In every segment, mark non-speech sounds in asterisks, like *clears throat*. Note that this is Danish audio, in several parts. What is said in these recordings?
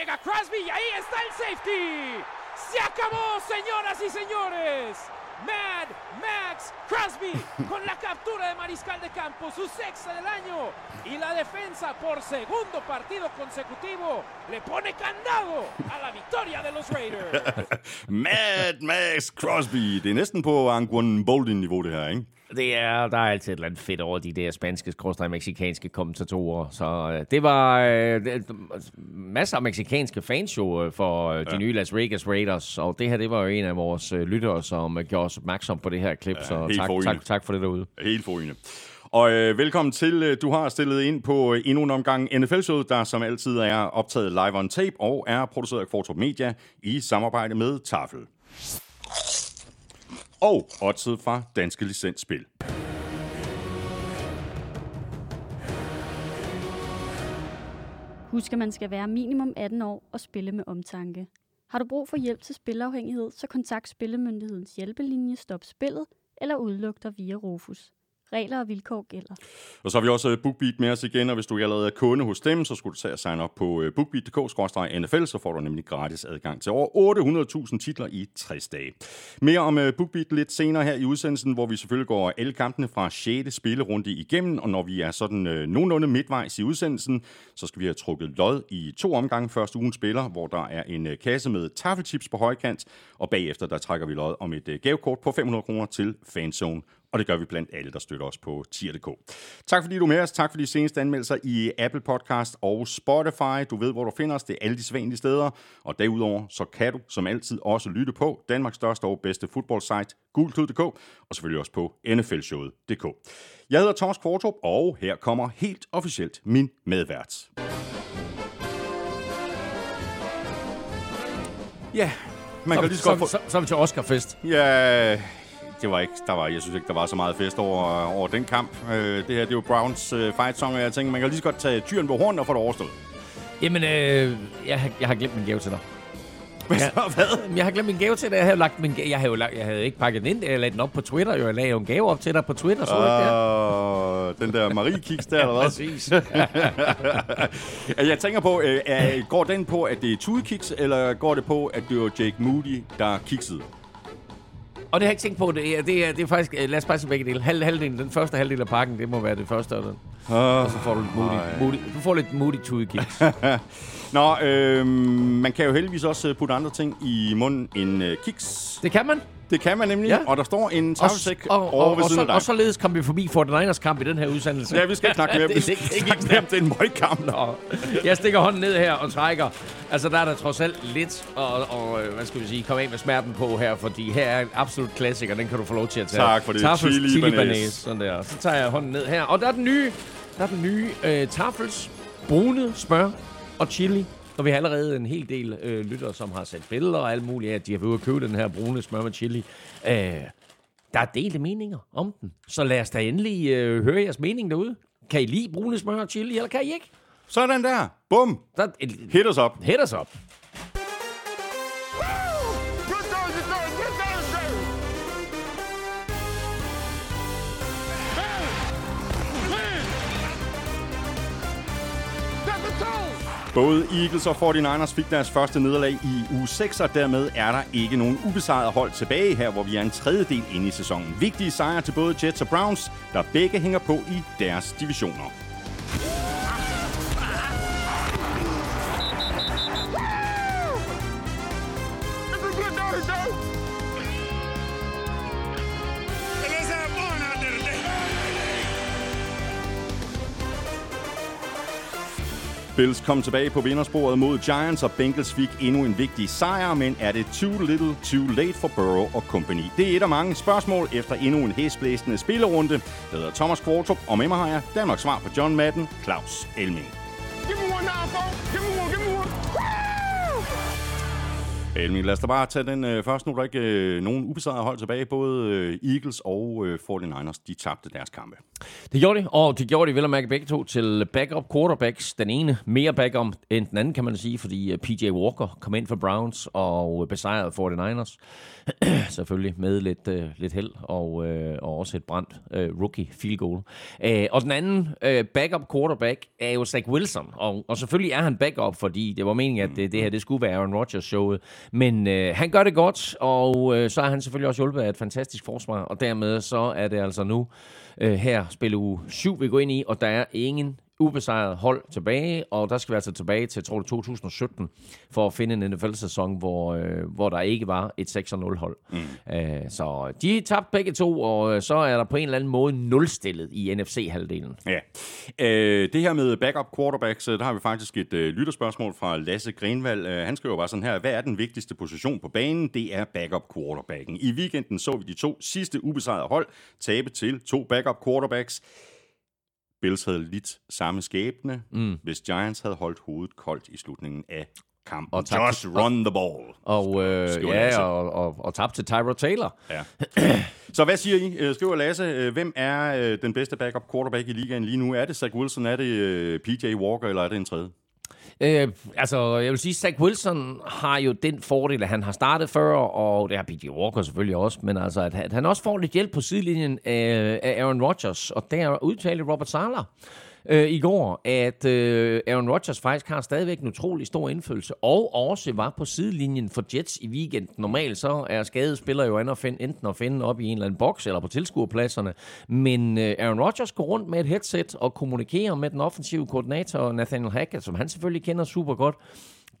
Llega Crosby y ahí está el safety. Se acabó, señoras y señores. Mad Max Crosby *laughs* con la captura de Mariscal de Campo, su sexta del año. Y la defensa por segundo partido consecutivo le pone candado a la victoria de los Raiders. *laughs* Mad Max Crosby. Det er næsten på Anguan Bolden-niveau, det her, ikke? Det er, der er altid et eller andet fedt over de der spanske, skråstrej meksikanske kommentatorer. Så øh, det var øh, det, masser af meksikanske fans jo øh, for øh, de ja. nye Las Vegas Raiders. Og det her, det var jo en af vores øh, lyttere, som øh, gjorde os opmærksom på det her klip. Ja, så tak, forrygende. tak, tak for det derude. Helt forrygende. Og øh, velkommen til. Øh, Du har stillet ind på øh, endnu en omgang NFL-showet, der som altid er optaget live on tape og er produceret af Kvartrup Media i samarbejde med Tafel. Og oddset fra Danske Licensspil. Husk, at man skal være minimum 18 år og spille med omtanke. Har du brug for hjælp til spilafhængighed, så kontakt Spillemyndighedens hjælpelinje Stop Spillet eller udluk dig via Rufus. Regler og vilkår gælder. Og så har vi også øh, BookBeat med os igen, og hvis du allerede er kunde hos dem, så skulle du tage og signe op på øh, bookbeat.dk-nfl, så får du nemlig gratis adgang til over 800.000 titler i 60 dage. Mere om øh, BookBeat lidt senere her i udsendelsen, hvor vi selvfølgelig går alle kampene fra 6. spillerunde igennem, og når vi er sådan øh, nogenlunde midtvejs i udsendelsen, så skal vi have trukket lod i to omgange første ugen spiller, hvor der er en øh, kasse med taffelchips på højkant, og bagefter der trækker vi lod om et øh, gavekort på 500 kroner til Fanzone og det gør vi blandt alle, der støtter os på tier.dk. Tak fordi du er med os. Tak for de seneste anmeldelser i Apple Podcast og Spotify. Du ved, hvor du finder os. Det er alle de sædvanlige steder. Og derudover, så kan du som altid også lytte på Danmarks største og bedste fodboldsite, gulklud.dk, og selvfølgelig også på nflshowet.dk. Jeg hedder Thomas Kvartrup, og her kommer helt officielt min medvært. Ja, man kan Som, lige så godt få... som, som til Oscarfest. Ja, det var ikke, der var, jeg synes ikke, der var så meget fest over, over den kamp. Øh, det her, det er jo Browns øh, fight song, og jeg tænker, man kan lige så godt tage tyren på hornen og få det overstået. Jamen, øh, jeg, jeg har glemt min gave til dig. Hvad Ja. så? Hvad? Jeg har glemt min gave til dig. Jeg havde, lagt min, ga- jeg havde, lagt, jeg havde ikke pakket den ind. Jeg lagde den op på Twitter. Jo. Jeg lagde jo en gave op til dig på Twitter. Så uh, Uh, den der Marie-kiks der, *laughs* eller hvad? Præcis. *laughs* jeg tænker på, øh, er, går den på, at det er Tude-kiks, eller går det på, at det var Jake Moody, der kiksede? Og det har jeg ikke tænkt på. Det er, det er, det er faktisk... øh, Lad os bare se begge dele. Halv, halvdelen, den første halvdel af pakken, det må være det første. Og, den. Uh, og så får du lidt moody, moody, du får lidt moody tudekiks. *laughs* Nå, øh, man kan jo heldigvis også øh, putte andre ting i munden end øh, kiks. det kan man. Det kan man nemlig, Ja. og der står en Og, tavsæk og, og, over ved siden af dig. og således kom vi forbi for den ers kamp i den her udsendelse. Ja, vi skal ikke snakke mere. *laughs* Det- det- det snakke mere om den møgkamp. Jeg stikker hånden ned her og trækker. Altså, der er der trods alt lidt og, og hvad skal vi sige, komme af med smerten på her, fordi her er en absolut klassiker. Den kan du få lov til at tage. Tak for det. Tafels Chili chili banase. Sådan der. Så tager jeg hånden ned her. Og der er den nye, der er den nye øh, Tafels brune smør og chili. Og vi har allerede en hel del øh, lyttere, som har sat billeder og alt muligt af, at de har været ude at købe den her brune smør med chili. Øh, der er delte meninger om den. Så lad os da endelig øh, høre jeres mening derude. Kan I lide brune smør og chili, eller kan I ikke? Sådan der. Bum. Der er et, Hit os op. hit os op. Både Eagles og 49ers fik deres første nederlag i uge 6, og dermed er der ikke nogen ubesejret hold tilbage her, hvor vi er en tredjedel inde i sæsonen. Vigtige sejre til både Jets og Browns, der begge hænger på i deres divisioner. Bills kom tilbage på vindersporet mod Giants, og Bengals fik endnu en vigtig sejr, men er det too little, too late for Burrow og company? Det er et af mange spørgsmål efter endnu en hæsblæsende spillerunde. Jeg hedder Thomas Kvartrup, og med mig har jeg Danmarks svar på John Madden, Claus Elming. Give me one now, Give me one, give me one. Elming, lad os da bare tage den øh, først. Nu er der ikke øh, nogen ubesejrede hold tilbage. Både øh, Eagles og øh, 49ers, de tabte deres kampe. Det gjorde de, og det gjorde de vel at mærke begge to til backup quarterbacks. Den ene mere backup end den anden, kan man sige, fordi øh, PJ Walker kom ind for Browns og besejrede 49ers. *clears throat* Selvfølgelig med lidt, øh, lidt held og, øh, og også et brændt øh, rookie field goal. Øh, og den anden øh, backup quarterback er jo Zach Wilson, og, og selvfølgelig er han backup, fordi det var meningen, at det, det her det skulle være Aaron Rodgers showet. Men øh, han gør det godt, og øh, så er han selvfølgelig også hjulpet af et fantastisk forsvar, og dermed så er det altså nu øh, her spil uge 7, vi går ind i, og der er ingen ubesejret hold tilbage, og der skal vi altså tilbage til, tror du, 2017, for at finde en NFL-sæson, hvor, øh, hvor der ikke var et 6-0-hold. Mm. Øh, så de tabte begge to, og øh, så er der på en eller anden måde nulstillet i NFC-halvdelen. Ja. Øh, det her med backup quarterbacks, øh, der har vi faktisk et øh, lytterspørgsmål fra Lasse Grenvald. Øh, han skriver bare sådan her, hvad er den vigtigste position på banen? Det er backup quarterbacken. I weekenden så vi de to sidste ubesejrede hold tabe til to backup quarterbacks. Bills havde lidt samme skæbne, mm. hvis Giants havde holdt hovedet koldt i slutningen af kampen. Og tabt Just run the ball. Og, øh, Skriver Lasse. ja, og, og, og tabte til Tyrod Taylor. Ja. Så hvad siger I? Øh, Skriver Lasse, øh, hvem er øh, den bedste backup quarterback i ligaen lige nu? Er det Zach Wilson, er det PJ Walker, eller er det en tredje? Øh, altså, jeg vil sige, Zach Wilson har jo den fordel, at han har startet før, og det har P.J. Walker selvfølgelig også, men altså, at, at han også får lidt hjælp på sidelinjen af, af Aaron Rodgers, og der udtalte Robert Sala øh, i går, at øh, Aaron Rodgers faktisk har stadigvæk en utrolig stor indflydelse, og også var på sidelinjen for Jets i weekenden. Normalt så er skadede spillere jo andre find, enten at finde op i en eller anden boks, eller på tilskuerpladserne, men øh, Aaron Rodgers går rundt med et headset og kommunikerer med den offensive koordinator Nathaniel Hackett, som han selvfølgelig kender super godt,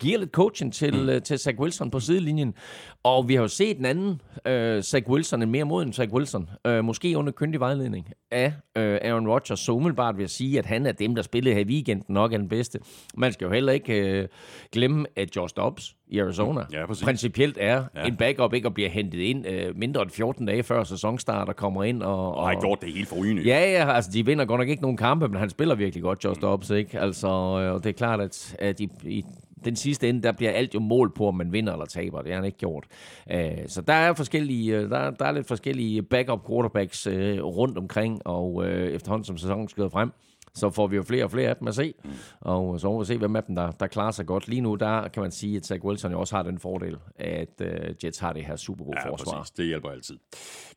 giver lidt coaching til, mm. til Zach Wilson på sidelinjen. Og vi har jo set en anden øh, Zach Wilson, en mere moden Zach Wilson, øh, måske under kyndig vejledning af øh, Aaron Rodgers. Så umiddelbart vil jeg sige, at han er dem, der spillede her i weekenden nok er den bedste. Man skal jo heller ikke øh, glemme, at Josh Dobbs i Arizona Ja, præcis. principielt er Ja. en backup, ikke at blive hentet ind øh, mindre end 14 dage før sæsonstart og kommer ind og, Og har gjort det helt forrygende. Ja, ja, altså de vinder godt nok ikke nogen kampe, men han spiller virkelig godt, Josh Dobbs, ikke? Altså, øh, og det er klart, at, at i, i den sidste ende, der bliver alt jo mål på, om man vinder eller taber. Det har han ikke gjort. Øh, så der er forskellige, øh, der, der er lidt forskellige backup quarterbacks øh, rundt omkring, og øh, efterhånden som sæsonen skrider frem, så får vi jo flere og flere af dem at se. Og så må vi se, hvem af dem, der, der klarer sig godt. Lige nu, der kan man sige, at Zach Wilson jo også har den fordel, at øh, Jets har det her super gode Ja, forsvar. præcis. Det hjælper altid.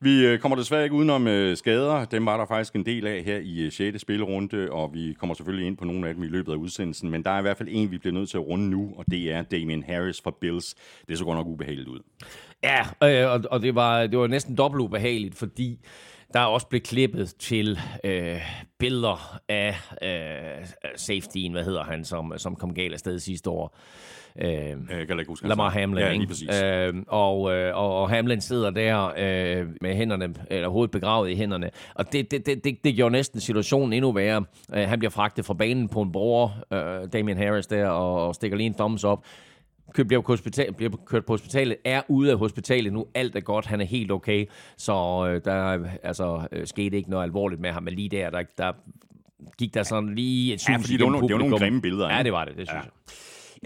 Vi øh, kommer desværre ikke udenom øh, skader. Dem var der faktisk en del af her i øh, 6. spillerunde, og vi kommer selvfølgelig ind på nogle af dem i løbet af udsendelsen. Men der er i hvert fald en, vi bliver nødt til at runde nu, og det er Damien Harris fra Bills. Det så godt nok ubehageligt ud. Ja, øh, og, og det, var, det var næsten dobbelt ubehageligt, fordi der er også blevet klippet til øh, billeder af øh, safetyen, hvad hedder han, som, som kom galt afsted sidste år. Øh, Øh, kan jeg ikke huske, Lamar. Hamlin, Ja, ikke? lige præcis. Øh, og, øh, og, og Hamlin sidder der øh, med hænderne, eller hovedet begravet i hænderne. Og det, det, det, det, det gjorde næsten situationen endnu værre. Øh, han bliver fragtet fra banen på en bror, øh, Damian Harris der, og, og stikker lige en thumbs up. Bliver, på hospital, bliver kørt på hospitalet, er ude af hospitalet nu. Alt er godt, han er helt okay. Så øh, der altså, øh, skete ikke noget alvorligt med ham, men lige der, der, der gik der sådan lige et sus Ja, fordi det var, nogle, det var nogle grimme billeder. Ja, ikke? det var det, det synes Ja. jeg.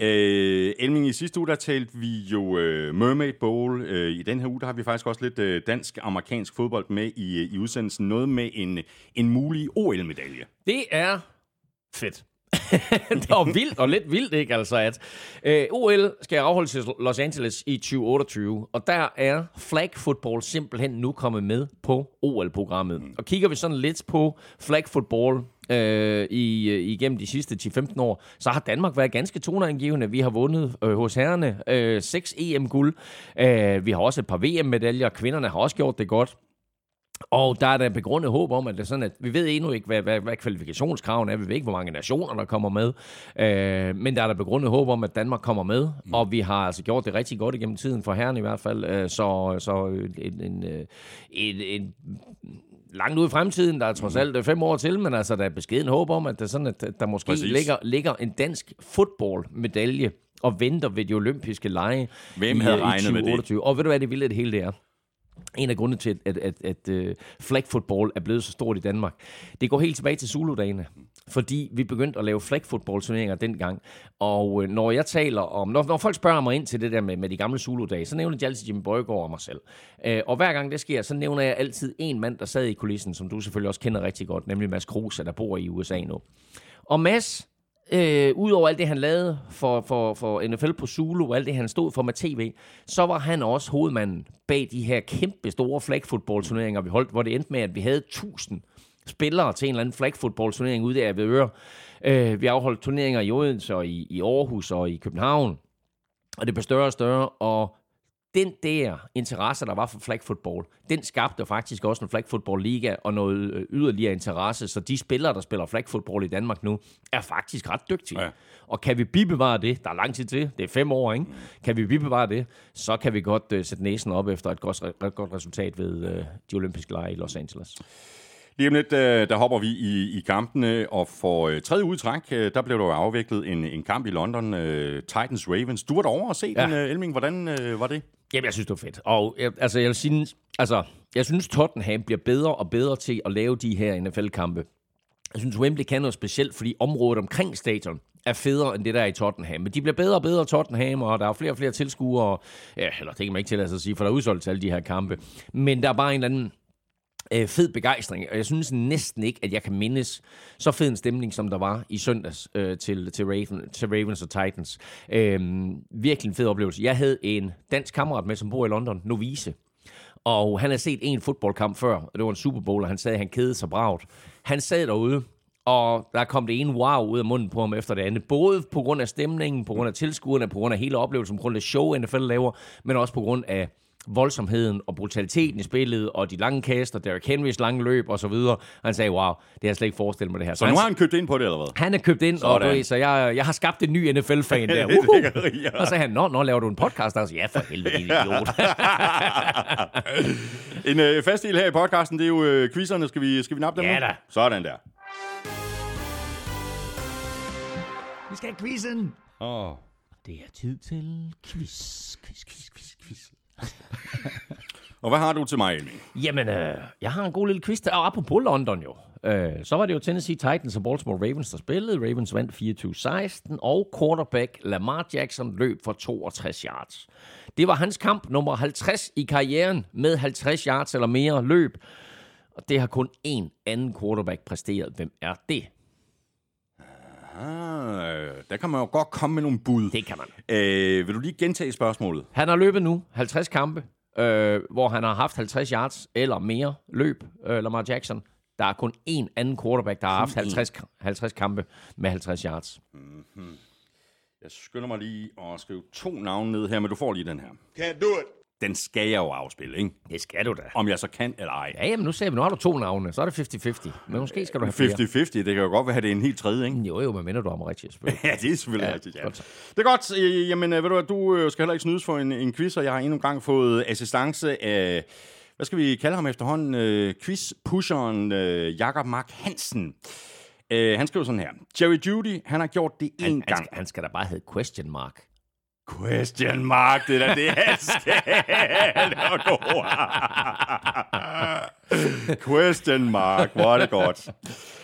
Øh, Elming, i sidste uge, der talte vi jo øh, Mermaid Bowl. Øh, I den her uge, der har vi faktisk også lidt øh, dansk-amerikansk fodbold med i, øh, i udsendelsen. Noget med en, en mulig OL-medalje. Det er fedt. *laughs* det var vildt og lidt vildt, ikke? Altså, at øh, OL skal afholdes i Los Angeles i 2028, og der er flag football simpelthen nu kommet med på OL-programmet. Og kigger vi sådan lidt på flag football øh, i, øh, igennem de sidste 10-15 år, så har Danmark været ganske toneangivende. Vi har vundet øh, hos herrerne øh, 6 EM-guld. Øh, vi har også et par VM-medaljer. Kvinderne har også gjort det godt. Og der er der begrundet håb om, at det er sådan, at vi ved endnu ikke, hvad, hvad, hvad kvalifikationskraven er. Vi ved ikke, hvor mange nationer, der kommer med. Øh, men der er der begrundet håb om, at Danmark kommer med. Mm. Og vi har altså gjort det rigtig godt igennem tiden, for herren i hvert fald. Øh, så så en, en, øh, en, en langt ude i fremtiden, der er trods alt øh, fem år til, men altså, der er beskeden håb om, at, det er sådan, at der måske Præcis. ligger, ligger en dansk fodboldmedalje og venter ved de olympiske lege Hvem i, havde øh, i det? 2028. Og ved du hvad, det vilde det hele det er? En af grundene til, at, at, at, at flag football er blevet så stort i Danmark, det går helt tilbage til Zulu-dagene. fordi vi begyndte at lave flag football turneringer dengang. Og øh, når jeg taler om, når, når folk spørger mig ind til det der med, med de gamle Zulu-dage, så nævner de altid Jimmy Bøjgaard og mig selv. Øh, og hver gang det sker, så nævner jeg altid en mand, der sad i kulissen, som du selvfølgelig også kender rigtig godt, nemlig Mads Kruse, der bor i USA nu. Og Mads, øh, udover alt det, han lavede for, for, for NFL på Zulu, og alt det, han stod for med tv, så var han også hovedmanden bag de her kæmpe store flag football turneringer, vi holdt, hvor det endte med, at vi havde 1000 spillere til en eller anden flag football turnering ude der ved Øre. Øh, vi afholdt turneringer i Odense og i, i Aarhus og i København, og det blev større og større, og den der interesse, der var for flag football, den skabte faktisk også en flag football liga og noget øh, yderligere interesse. Så de spillere, der spiller flag football i Danmark nu, er faktisk ret dygtige. Ja. Og kan vi bibevare det, der er lang tid til, det er fem år, ikke? Kan vi bibevare det, så kan vi godt uh, sætte næsen op efter et godt, et godt resultat ved uh, de olympiske lege i Los Angeles. Lige om lidt, der hopper vi i, i kampene, og for uh, tredje udtræk, uh, der blev der jo afviklet en, en kamp i London, Titans-Ravens. Du var derovre og se ja. den, Elming. Hvordan var det? Jamen, jeg synes, det var fedt. Og altså, jeg sige, altså, jeg synes, Tottenham bliver bedre og bedre til at lave de her NFL-kampe. Jeg synes, Wembley kan noget specielt, fordi området omkring stadion er federe end det der er i Tottenham. Men de bliver bedre og bedre Tottenham, og der er flere og flere tilskuere. Ja, eller det kan man ikke tillade sig at sige, for der er udsolgt til alle de her kampe. Men der er bare en eller anden øh, fed begejstring, og jeg synes næsten ikke, at jeg kan mindes så fed en stemning, som der var i søndags øh, til, til, Raven, til Ravens og Titans. Øh, virkelig en fed oplevelse. Jeg havde en dansk kammerat med, som bor i London, Novise, og han havde set en fodboldkamp før, og det var en Super Bowl, og han sagde, at han kedede sig bragt. Han sad derude, og der kom det ene wow ud af munden på ham efter det andet. Både på grund af stemningen, på grund af tilskuerne, på grund af hele oplevelsen, på grund af show, NFL laver, men også på grund af voldsomheden og brutaliteten i spillet, og de lange kaster, Derrick Henrys lange løb og så videre. Han sagde, wow, det har jeg slet ikke forestillet mig det her. Så, så nu har han købt ind på det, eller hvad? Han er købt ind, Sådan. og du så jeg, jeg har skabt en ny NFL-fan *laughs* der. Uh-huh. ja. Og så sagde han, nå, nå, laver du en podcast? Og så, ja, for helvede, din idiot. *laughs* en øh, fast del her i podcasten, det er jo øh, quizzerne. Skal vi, skal vi nappe dem Ja nu? da. Sådan der. Vi skal have quizzen. Oh. Det er tid til quiz, quiz, quiz, quiz, quiz. *laughs* Og hvad har du til mig, Elming? Jamen, øh, jeg har en god lille quiz. Og apropos London jo. Øh, så var det jo Tennessee Titans og Baltimore Ravens, der spillede. Ravens vandt 24-16, og quarterback Lamar Jackson løb for 62 yards. Det var hans kamp nummer 50 i karrieren med 50 yards eller mere løb. Og det har kun én anden quarterback præsteret. Hvem er det? Ah, der kan man jo godt komme med nogle bud. Det kan man. Øh, vil du lige gentage spørgsmålet? Han har løbet nu 50 kampe, øh, hvor han har haft 50 yards eller mere løb, øh, Lamar Jackson. Der er kun én anden quarterback, der har haft 50, 50 kampe med 50 yards. Mm-hmm. Jeg skynder mig lige at skrive to navne ned her, men du får lige den her. Can't do it. Den skal jeg jo afspille, ikke? Det skal du da. Om jeg så kan eller ej. Ja, jamen nu ser vi, nu har du to navne, så er det 50-50. Men måske skal du have flere. 50-50, det kan jo godt være, at det er en helt tredje, ikke? Jo, jo, men minder du om rigtigt, selvfølgelig. *laughs* Ja, det er selvfølgelig Ja, rigtigt, ja. godt. Det er godt. Jamen, øh, ved du hvad, du øh, skal heller ikke snydes for en, en quiz, og jeg har endnu en gang fået assistance af, hvad skal vi kalde ham efterhånden, øh, quiz-pusheren øh, Jakob Mark Hansen. Øh, han skriver sådan her. Jerry Judy, han har gjort det en Han, han, gang. skal, han skal da bare hedde question mark. Question mark, det er da det, han skal. Question mark, hvor er det godt.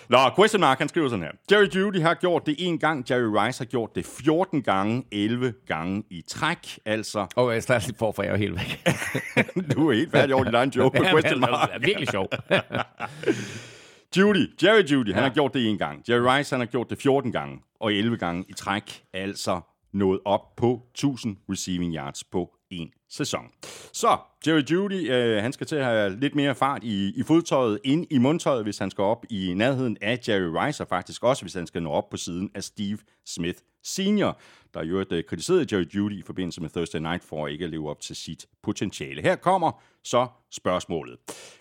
Nå, question mark, han skriver sådan her. Jerry Judy har gjort det en gang, Jerry Rice har gjort det 14 gange, 11 gange i træk. Altså, Og jeg starter lige forfra, jeg er helt væk. *laughs* du er helt færdig over din egen joke question mark. Det er virkelig sjov. *laughs* Judy, Jerry Judy, han har gjort det en gang. Jerry Rice, han har gjort det 14 gange, og 11 gange i træk. Altså nået op på 1000 receiving yards på en sæson. Så Jerry Judy, øh, han skal til at have lidt mere fart i, i fodtøjet ind i mundtøjet, hvis han skal op i nærheden af Jerry Rice, og faktisk også, hvis han skal nå op på siden af Steve Smith Senior, der jo øvrigt øh, kritiserede Jerry Judy i forbindelse med Thursday Night for ikke at leve op til sit potentiale. Her kommer så spørgsmålet.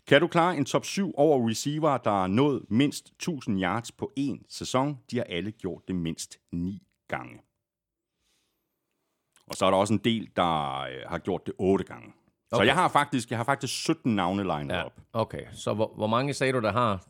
Kan du klare en top 7 over receiver, der har nået mindst 1000 yards på en sæson? De har alle gjort det mindst 9 gange. Og så er der også en del, der øh, har gjort det 8 gange. Så Okay. jeg har faktisk, jeg har faktisk 17 navne lined Ja, op. okay. Så hvor, hvor mange sagde du, der har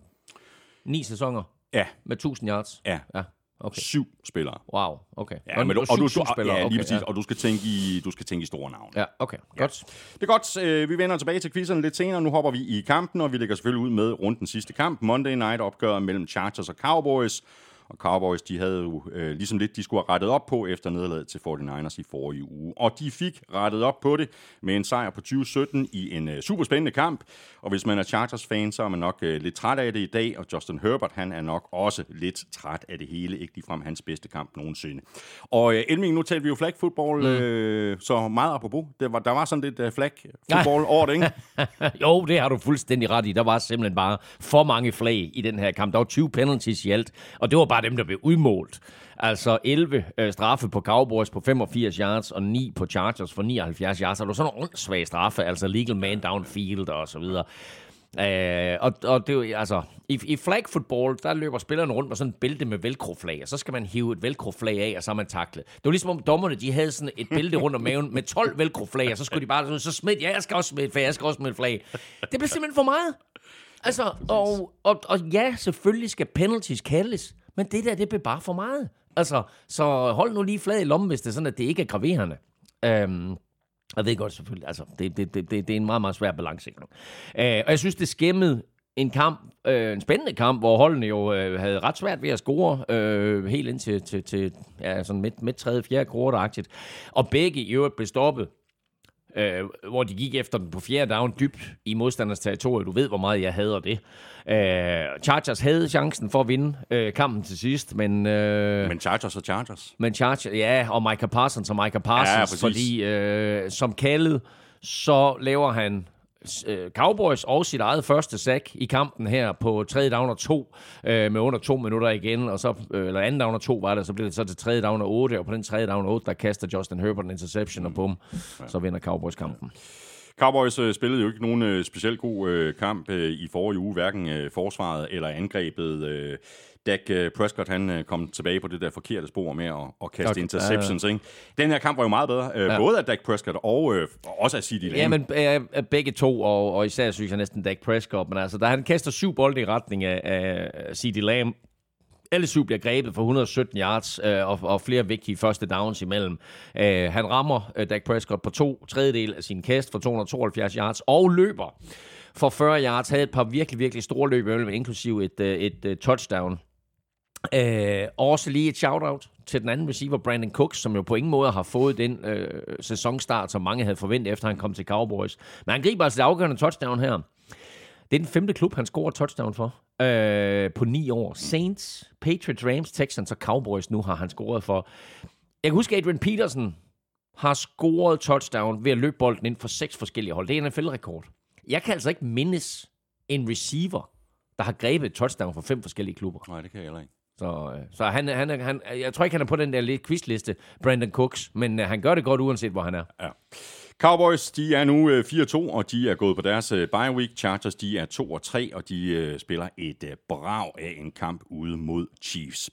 ni sæsoner Ja, med 1000 yards? ja. Ja. Okay. Syv spillere. Wow, okay. Ja, men, og, syv- du, syv spillere, ja, lige okay, præcis, og du skal tænke i, du skal tænke i store navne. Ja, okay, godt. Det er godt. Øh, vi vender tilbage til quizzerne lidt senere. Nu hopper vi i kampen, og vi lægger selvfølgelig ud med rundt den sidste kamp. Monday Night opgør mellem Chargers og Cowboys. Og Cowboys, de havde jo øh, ligesom lidt, de skulle have rettet op på efter nederlaget til 49ers i forrige uge. Og de fik rettet op på det med en sejr på 2017 i en øh, super spændende kamp. Og hvis man er Chargers-fan, så er man nok øh, lidt træt af det i dag. Og Justin Herbert, han er nok også lidt træt af det hele. Ikke ligefrem hans bedste kamp nogensinde. Og øh, Elming, nu talte vi jo flag football, mm. øh, så meget apropos. Der var, der var sådan lidt øh, flag *laughs* football over det, ikke? *laughs* Jo, det har du fuldstændig ret i. Der var simpelthen bare for mange flag i den her kamp. Der var 20 penalties i alt, og det var bare dem, der blev udmålt. Altså 11 øh, straffe på Cowboys på 85 yards, og 9 på Chargers for 79 yards. Og det var sådan nogle åndssvage straffe, altså legal man downfield og så videre. Øh, og, og det er jo, altså, i, i flag football, der løber spillerne rundt med sådan et bælte med velcro-flag, og så skal man hive et velcro-flag af, og så er man taklet. Det var ligesom om dommerne, de havde sådan et bælte rundt om maven med 12 velcro-flag, og så skulle de bare, så smidt, ja, jeg skal også smide et flag, jeg skal også smide et flag. Det blev simpelthen for meget. Altså, og, og, og ja, selvfølgelig skal penalties kaldes, men det der, det blev bare for meget. Altså, så hold nu lige flad i lommen, hvis det er sådan, at det ikke er graverende. Øhm, jeg ved godt selvfølgelig, altså, det, det, det, det, det er en meget, meget svær balancegang. Øh, og jeg synes, det skæmmede en kamp, øh, en spændende kamp, hvor holdene jo øh, havde ret svært ved at score øh, helt ind til, til, til ja, sådan midt, midt tredje, fjerde quarter-agtigt. Og begge i øvrigt blev stoppet øh, hvor de gik efter den på fjerde down dybt i modstanders territorie. Du ved, hvor meget jeg hader det. Øh, Chargers havde chancen for at vinde øh, kampen til sidst, men... Øh, Men Chargers og Chargers. men Chargers, ja, og Micah Parsons og Micah Ja, Parsons, præcis. fordi øh, som kaldet, så laver han Cowboys og sit eget første sack i kampen her på tredje down og to, øh, med under to minutter igen, og så, øh, eller anden down og to var det, så blev det så til tredje down og otte, og på den tredje down og otte, der kaster Justin Herbert en interception, og bum, så vinder Cowboys kampen. Cowboys øh, spillede jo ikke nogen øh, specielt god øh, kamp øh, i forrige uge, hverken øh, forsvaret eller angrebet. Øh, Dak øh, Prescott han øh, kom tilbage på det der forkerte spor med at, at kaste Okay. interceptions. Ikke? Den her kamp var jo meget bedre, øh, Ja. både af Dak Prescott og øh, også af CeeDee Lamb. Ja, men øh, begge to, og, og især synes jeg næsten Dak Prescott, men altså, da han kaster syv bolde i retning af, af C.D. Lamb, alle syv bliver grebet for 117 yards øh, og, og flere vigtige første downs imellem. Øh, han rammer øh, Dak Prescott på to tredjedel af sin kast for 272 yards og løber for 40 yards. Havde et par virkelig, virkelig store løb imellem, inklusive et, øh, et, et touchdown. Øh, også lige et shout-out til den anden receiver, Brandon Cooks, som jo på ingen måde har fået den øh, sæsonstart, som mange havde forventet, efter han kom til Cowboys. Men han griber altså det afgørende touchdown her. Det er den femte klub, han scorer touchdown for øh, på ni år. Saints, Patriots, Rams, Texans og Cowboys nu har han scoret for. Jeg kan huske, Adrian Peterson har scoret touchdown ved at løbe bolden ind for seks forskellige hold. Det er en NFL-rekord. Jeg kan altså ikke mindes en receiver, der har grebet et touchdown for fem forskellige klubber. Nej, det kan jeg heller ikke. Så, øh, så han, han, han, jeg tror ikke, han er på den der quizliste, Brandon Cooks, men øh, han gør det godt, uanset hvor han er. Ja. Cowboys, de er nu øh, 4-2, og de er gået på deres øh, bye week. Chargers, de er 2-3, og de øh, spiller et brag af en kamp ude mod Chiefs.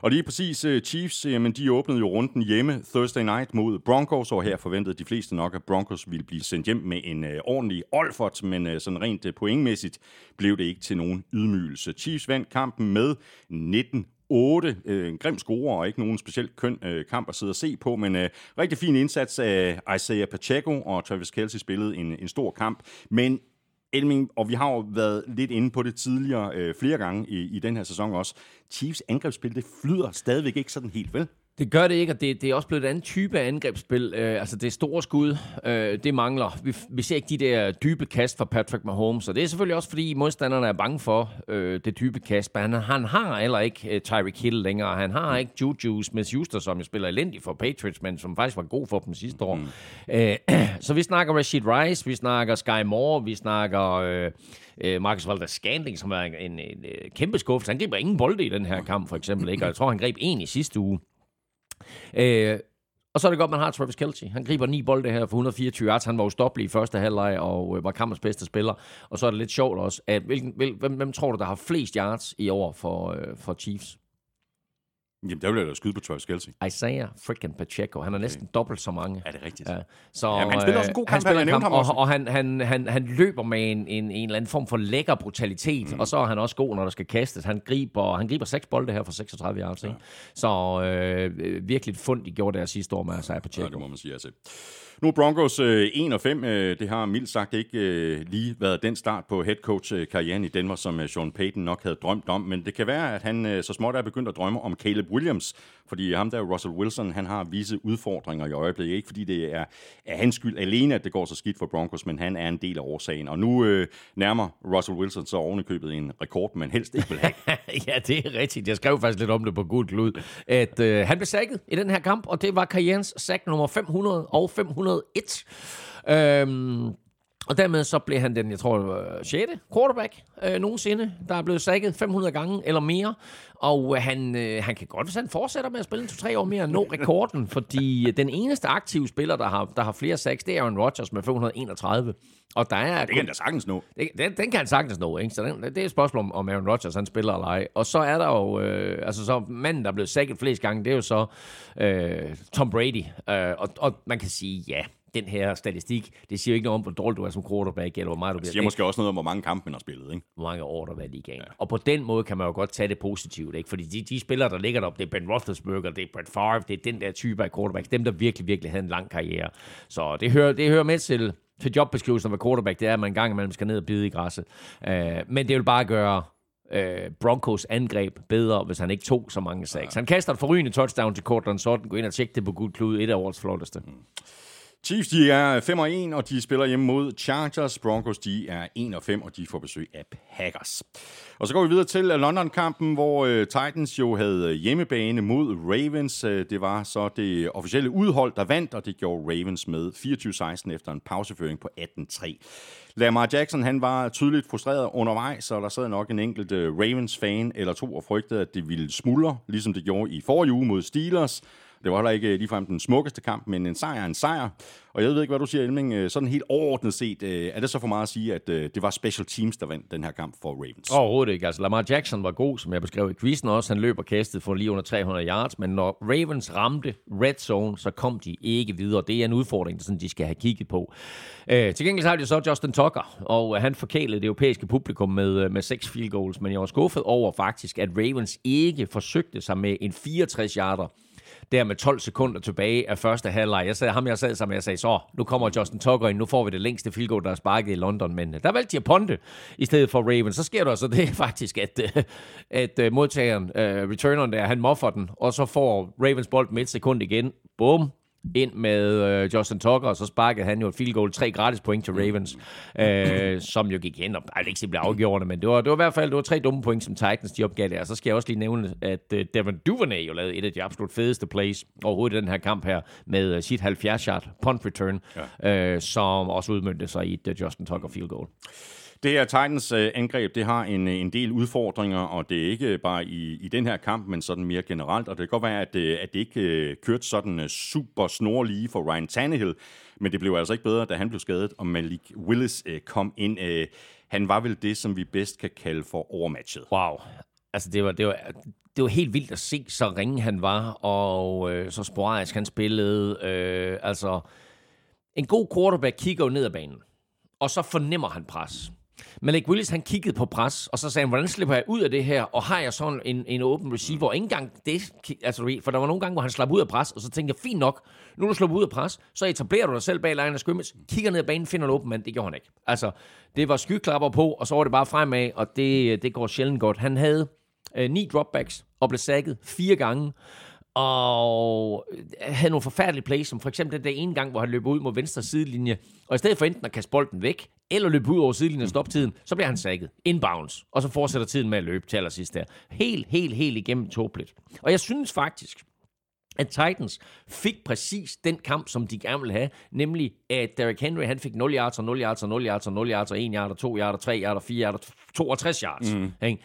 Og lige præcis Chiefs, jamen de åbnede jo runden hjemme Thursday night mod Broncos, og her forventede de fleste nok, at Broncos ville blive sendt hjem med en ordentlig Olfert, men sådan rent pointmæssigt blev det ikke til nogen ydmygelse. Chiefs vandt kampen med 19 8. Øh, en grim score og ikke nogen specielt køn øh, kamp at sidde og se på, men øh, rigtig fin indsats af Isaiah Pacheco, og Travis Kelce spillede en, en stor kamp. Men Elming, og vi har jo været lidt inde på det tidligere øh, flere gange i, i den her sæson også, Chiefs angrebsspil, det flyder stadigvæk ikke sådan helt vel. Det gør det ikke, og det, det er også blevet en anden type af angrebsspil. Øh, altså det store skud, øh, det mangler. Vi, vi ser ikke de der dybe kast fra Patrick Mahomes, og det er selvfølgelig også fordi modstanderne er bange for øh, det dybe kast. Men han, han har heller ikke øh, Tyreek Hill længere. Han har ikke Juju Smith-Schuster, som jo spiller elendigt for Patriots, men som faktisk var god for dem sidste år. Øh, *clears throat* så vi snakker Rashid Rice, vi snakker Sky Moore, vi snakker... Øh, øh, Marcus Valder Scandling, som er en, en, en, øh, kæmpe skuffelse. Han griber ingen bolde i den her kamp, for eksempel. Ikke? Og jeg tror, han greb en i sidste uge. Øh, og så er det godt, man har Travis Kelce. Han griber ni bolde her for 124 yards. Han var ustoppelig i første halvleg og øh, var kampens bedste spiller. Og så er det lidt sjovt også, at hvilken, hvil, hvem, hvem tror du, der har flest yards i år for, øh, for Chiefs? Jamen, der jeg da skyde på Travis Kelsey. Isaiah freaking Pacheco. Han er næsten dobbelt så mange. Er det rigtigt? Ja. Så, Jamen, han spiller også en god øh, kamp, han spiller nævnte ham og, også. og han, han, han, han løber med en, en, en eller anden form for lækker brutalitet, mm. og så er han også god, når der skal kastes. Han griber, han griber seks bolde her for 36 yards. Ja. Ikke? Så øh, virkelig et fund, de gjorde der sidste år med Isaiah Ja, Pacheco. det må man sige, altså. Nu er Broncos øh, 1 og 5. Øh, det har mildt sagt ikke øh, lige været den start på headcoach-karrieren øh, i Denver, som øh, Sean Payton nok havde drømt om. Men det kan være, at han øh, så småt er begyndt at drømme om Caleb Williams. Fordi ham der, Russell Wilson, han har visse udfordringer i øjeblikket. Ikke fordi det er, er hans skyld alene, at det går så skidt for Broncos, men han er en del af årsagen. Og nu øh, nærmer Russell Wilson så ovenikøbet en rekord, man helst ikke vil have. *laughs* *laughs* ja, det er rigtigt. Jeg skrev faktisk lidt om det på Gud Klud, at øh, han blev sækket i den her kamp, og det var karrierens sack nummer 500 og 501. Øhm, og dermed så blev han den, jeg tror, det var 6. quarterback øh, nogensinde, der er blevet sækket 500 gange eller mere. Og øh, han, øh, han kan godt, hvis han fortsætter med at spille en 2-3 år mere, nå rekorden, *laughs* fordi øh, den eneste aktive spiller, der har, der har flere sacks, det er Aaron Rodgers med 531. Og der er Det kan han da sagtens nå. det- Den, den kan han sagtens nå, ikke? Så den, det er et spørgsmål om, om Aaron Rodgers han spiller eller ej. Og så er der jo, øh, altså så manden, der er blevet sækket flest gange, det er jo så øh, Tom Brady. Øh, og, og man kan sige, ja, den her statistik, det siger jo ikke noget om, hvor dårlig du er som quarterback, eller hvor meget du Det bliver. siger måske også noget om, hvor mange kampe man har spillet. Ikke? hvor mange år der har været i ligaen. Ja. Og på den måde kan man jo godt tage det positivt, ikke? Fordi de, de spillere, der ligger deroppe, det er Ben Roethlisberger, det er Brett Favre, det er den der type af quarterbacks, dem, der virkelig, virkelig havde en lang karriere. Så det hører, det hører med til, til jobbeskrivelsen af quarterback, det er, at man en gang imellem skal ned og bide i græsset. Uh, men det vil bare gøre uh, Broncos angreb bedre, hvis han ikke tog så mange sacks. Han kaster et forrygende touchdown til Cortland Sutton. Gå ind og tjek det på Gud Klud, et af årets flotteste. Chiefs, de er 5 og 1, og de spiller hjemme mod Chargers. Broncos, de er 1 og 5, og de får besøg af Packers. Og så går vi videre til London-kampen, hvor øh, Titans jo havde øh, hjemmebane mod Ravens. Øh, det var så det officielle udhold, der vandt, og det gjorde Ravens med 24-16 efter en pauseføring på 18-3. Lamar Jackson, han var tydeligt frustreret undervejs, så der sad nok en enkelt Ravens-fan eller to og frygtede, at det ville smuldre, ligesom det gjorde i forrige uge mod Steelers. Det var heller ikke øh, ligefrem den smukkeste kamp, men en sejr er en sejr. Og jeg ved ikke, hvad du siger, Elming. Øh, sådan helt overordnet set, øh, er det så for meget at sige, at det var special teams, der vandt den her kamp for Ravens? Overhovedet ikke. Altså, Lamar Jackson var god, som jeg beskrev i quizzen også. Han løb og kastede for lige under 300 yards, men når Ravens ramte red zone, så kom de ikke videre. Det er en udfordring, som de skal have kigget på. Øh, til gengæld så har de så Justin Tucker, og han forkælede det europæiske publikum med, med seks field goals, men jeg var skuffet over faktisk, at Ravens ikke forsøgte sig med en 64 yarder der med 12 sekunder tilbage af første halvleg. Jeg sagde, ham jeg sad sammen, jeg sagde, så nu kommer Justin Tucker ind, nu får vi det længste field goal, der er sparket i London, men øh, der valgte de at ponte i stedet for Ravens. Så sker der så *laughs* det faktisk, at, øh, at øh, modtageren, uh, returneren der, han moffer den, og så får Ravens bold med et sekund igen. Bum, ind med øh, Justin Tucker, og så sparkede han jo et field goal, tre gratis point til Ravens, øh, som jo gik hen, og er ikke simpelthen afgjørende, men det var, det var i hvert fald det var tre dumme point, som Titans de opgav der. Så skal jeg også lige nævne, at øh, Devin Duvernay jo lavede et af de absolut fedeste plays overhovedet i den her kamp her, med øh, sit 70-yard punt return, ja. øh, som også udmyndte sig i et øh, Justin Tucker field goal. Det her Titans øh, angreb, det har en, øh, en del udfordringer, og det er ikke bare i, i den her kamp, men sådan mere generelt. Og det kan godt være, at, øh, at det ikke kørte sådan super snorlige for Ryan Tannehill, men det blev altså ikke bedre, da han blev skadet, og Malik Willis kom ind. Han var vel det, som vi bedst kan kalde for overmatchet. Wow. Altså, det var, det var, det var helt vildt at se, så ringe han var, og øh, så sporadisk han spillede. Øh, altså, en god quarterback kigger jo ned ad banen, og så fornemmer han pres. Malik Willis, han kiggede på pres, og så sagde han, hvordan slipper jeg ud af det her, og har jeg sådan en, en open receiver? Ikke engang det, altså, for der var nogle gange, hvor han slap ud af pres, og så tænkte jeg, fint nok, nu er du sluppet ud af pres, så etablerer du dig selv bag line af scrimmage, kigger ned ad banen, finder en åben mand, det gjorde han ikke. Altså, det var skyklapper på, og så var det bare fremad, og det, det går sjældent godt. Han havde øh, ni dropbacks, og blev sækket fire gange, og havde nogle forfærdelige plays, som for eksempel den der ene gang, hvor han løb ud mod venstre sidelinje, og i stedet for enten at kaste bolden væk, eller løbe ud over sidelinjen og stoppe tiden, så bliver han sækket. Inbounds. Og så fortsætter tiden med at løbe til allersidst der. Helt, helt, helt igennem tåbeligt. Og jeg synes faktisk, at Titans fik præcis den kamp, som de gerne ville have, nemlig at Derrick Henry, han fik 0 yards og 0 yards og 0 yards og 0 yards og 1 yard og 2 yard og 3 yard og 4 yard og 62 yards. Mm. Ikke?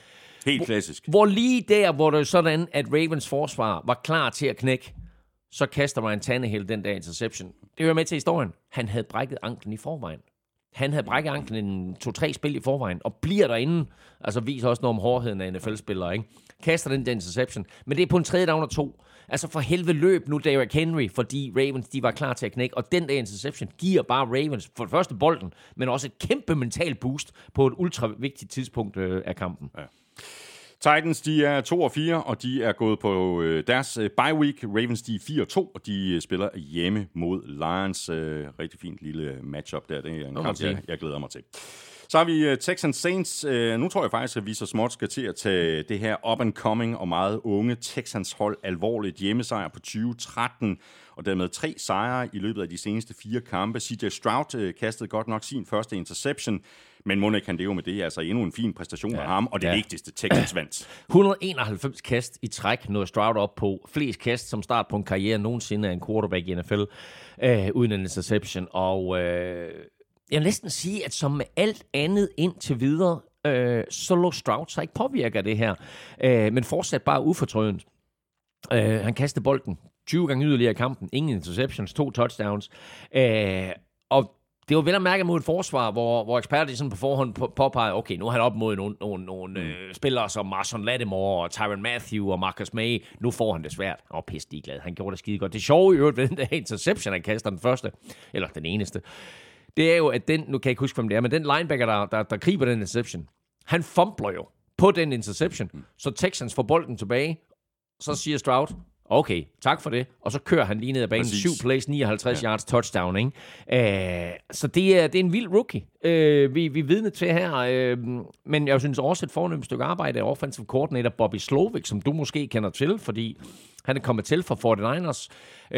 Helt klassisk. Hvor lige der, hvor det er sådan, at Ravens forsvar var klar til at knække, så kaster Ryan Tannehill den der interception. Det hører med til historien. Han havde brækket anklen i forvejen. Han havde brækket anklen en to-tre spil i forvejen, og bliver derinde. Altså viser også noget om hårdheden af NFL-spillere, ikke? Kaster den der interception. Men det er på en tredje down og to. Altså for helvede løb nu Derrick Henry, fordi Ravens de var klar til at knække. Og den der interception giver bare Ravens for det første bolden, men også et kæmpe mental boost på et ultra vigtigt tidspunkt øh, af kampen. Ja. Titans, de er 2 og 4, og de er gået på øh, deres øh, bye week. Ravens, de er 4 og 2, og de øh, spiller hjemme mod Lions. Øh, rigtig fint lille matchup der. Det er en kamp, jeg, jeg glæder mig til. Så har vi uh, Texans Saints. Uh, nu tror jeg faktisk, at vi så småt skal til at tage det her up-and-coming og meget unge Texans hold alvorligt. Hjemmesejr på 2013, og dermed tre sejre i løbet af de seneste fire kampe. CJ Stroud uh, kastede godt nok sin første interception, men Monik kan det jo med det. Altså endnu en fin præstation ja. af ham, og det ja. vigtigste, Texans vandt. 191 kast i træk nåede Stroud op på. Flest kast som start på en karriere nogensinde af en quarterback i NFL, uh, uden en interception. Og... Uh, jeg vil næsten sige, at som med alt andet indtil videre, øh, så lå Stroud sig ikke påvirker det her, øh, men fortsat bare ufortrødent. Øh, han kastede bolden 20 gange yderligere i kampen, ingen interceptions, to touchdowns, øh, og det var vel at mærke mod et forsvar, hvor, hvor eksperter sådan på forhånd på, påpegede, okay, nu er han op mod nogle, nogle, nogle mm. øh, spillere som Marson Lattimore og Tyron Matthew og Marcus May. Nu får han det svært. Åh, oh, pisse glad. Han gjorde det skide godt. Det sjove i øvrigt ved den der interception, han kaster den første, eller den eneste, det er jo, at den, nu kan jeg ikke huske, hvem det er, men den linebacker, der, der, der griber den interception, han fumbler jo på den interception, mm. så Texans får bolden tilbage, så siger Stroud, okay, tak for det, og så kører han lige ned ad banen, Præcis. 7 plays, 59 ja. yards, touchdown, ikke? Uh, så det er, det er en vild rookie, uh, vi, vi er vidne til her, uh, men jeg synes også et fornemt stykke arbejde af offensive coordinator Bobby Slovik, som du måske kender til, fordi han er kommet til fra 49ers,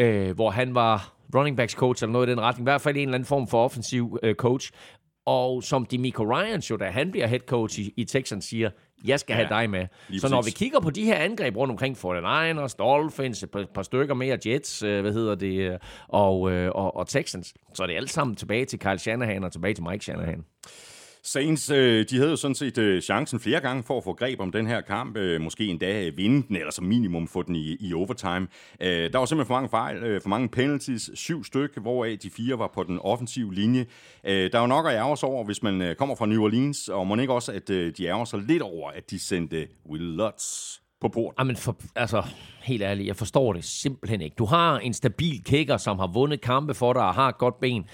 uh, hvor han var running backs coach eller noget i den retning. I hvert fald en eller anden form for offensiv øh, coach. Og som Demico Ryans jo, da han bliver head coach i, i Texans, siger, jeg skal ja, have dig med. Så når vi kigger på de her angreb rundt omkring 49ers, Dolphins, et par, par stykker mere, Jets, øh, hvad hedder det, øh, og, øh, og, og Texans, så er det alt sammen tilbage til Kyle Shanahan og tilbage til Mike Shanahan. Saints, øh, de havde jo sådan set øh, chancen flere gange for at få greb om den her kamp. Øh, måske endda øh, vinde den, eller som minimum få den i, i overtime. Øh, der var simpelthen for mange fejl, øh, for mange penalties, syv styk, hvoraf de fire var på den offensive linje. Der er jo nok at ærge sig over, hvis man kommer fra New Orleans, og må ikke også, at de ærger sig lidt over, at de sendte Will Lutz på bord. Jamen, for, altså, helt ærligt, jeg forstår det simpelthen ikke. Du har en stabil kicker, som har vundet kampe for dig og har et godt ben,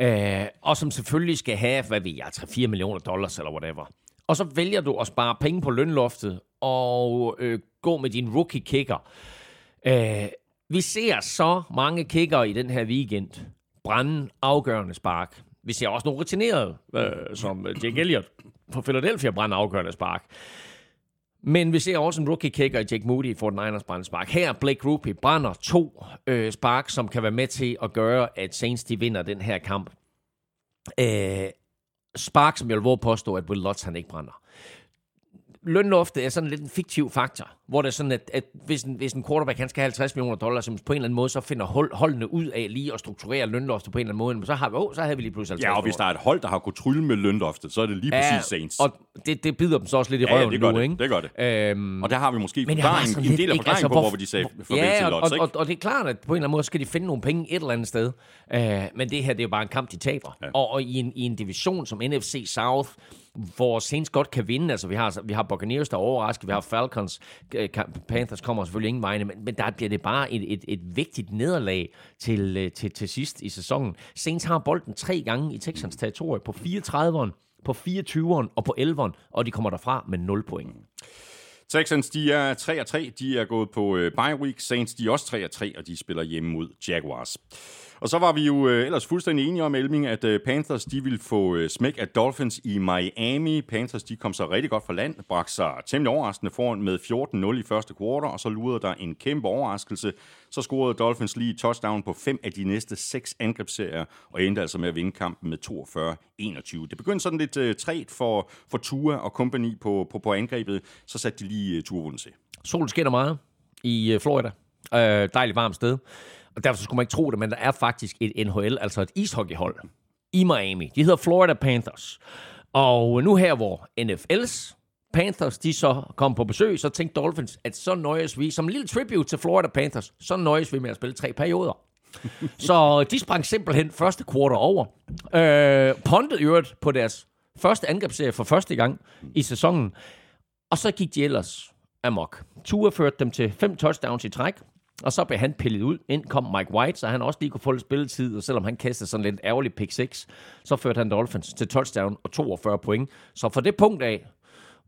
øh, og som selvfølgelig skal have, hvad ved jeg, 3-4 millioner dollars eller whatever. Og så vælger du at spare penge på lønloftet og øh, gå med din rookie kicker. Øh, vi ser så mange kicker i den her weekend brænde afgørende spark. Vi ser også nogle rutinerede, øh, som Jake Elliott på Philadelphia brænde afgørende spark. Men vi ser også en rookie kicker i Jake Moody for den Niners brænde spark. Her Blake Rupi brænder to øh, spark, som kan være med til at gøre, at Saints de vinder den her kamp. Øh, spark, som jeg vil påstå, at Will Lutz han ikke brænder lønloftet er sådan lidt en fiktiv faktor, hvor det er sådan, at, at hvis, en, hvis en quarterback han skal have 50 millioner dollars, så på en eller anden måde, så finder hold, holdene ud af lige at strukturere lønloftet på en eller anden måde, men så har vi, oh, så havde vi lige pludselig 50 Ja, og hvis der er et hold, der har kunnet trylle med lønloftet, så er det lige ja, præcis Saints. og det, det bider dem så også lidt i røven ja, det gør nu, det, ikke? det gør det. Øhm, og der har vi måske men forklaring, en del af forklaringen altså, på, hvor, hvor de sagde farvel ja, til Lutz, og, og, og, det er klart, at på en eller anden måde skal de finde nogle penge et eller andet sted. Uh, men det her, det er jo bare en kamp, de taber. Ja. Og, og i, en, i en division som NFC South, hvor Saints godt kan vinde. Altså, vi har, vi har Buccaneers, der er overrasket. Vi har Falcons. Panthers kommer selvfølgelig ingen vegne, men, men der bliver det bare et, et, et vigtigt nederlag til, øh, til, til sidst i sæsonen. Saints har bolden tre gange i Texans territorie på 34'eren, på 24'eren og på 11'eren, og de kommer derfra med 0 point. Texans, de er 3-3. De er gået på øh, bye week. Saints, de er også 3-3, og de spiller hjemme mod Jaguars. Og så var vi jo øh, ellers fuldstændig enige om, Elming, at øh, Panthers de ville få øh, smæk af Dolphins i Miami. Panthers de kom så rigtig godt fra land, bragte sig temmelig overraskende foran med 14-0 i første kvartal, og så lurede der en kæmpe overraskelse. Så scorede Dolphins lige touchdown på fem af de næste seks angrebsserier, og endte altså med at vinde kampen med 42-21. Det begyndte sådan lidt øh, træt for, for Tua og kompagni på, på, på angrebet. Så satte de lige øh, uh, Tua til. Solen skinner meget i øh, Florida. Øh, dejligt varmt sted. Og derfor skulle man ikke tro det, men der er faktisk et NHL, altså et ishockeyhold i Miami. De hedder Florida Panthers. Og nu her, hvor NFL's Panthers, de så kom på besøg, så tænkte Dolphins, at så nøjes vi, som en lille tribute til Florida Panthers, så nøjes vi med at spille tre perioder. *laughs* Så de sprang simpelthen første kvartal over. Øh, pondet i øvrigt på deres første angrebsserie for første gang i sæsonen. Og så gik de ellers amok. Tua førte dem til fem touchdowns i træk, og så blev han pillet ud. Ind kom Mike White, så han også lige kunne få lidt spilletid, og selvom han kastede sådan lidt ærgerlig pick 6, så førte han Dolphins til touchdown og 42 point. Så fra det punkt af,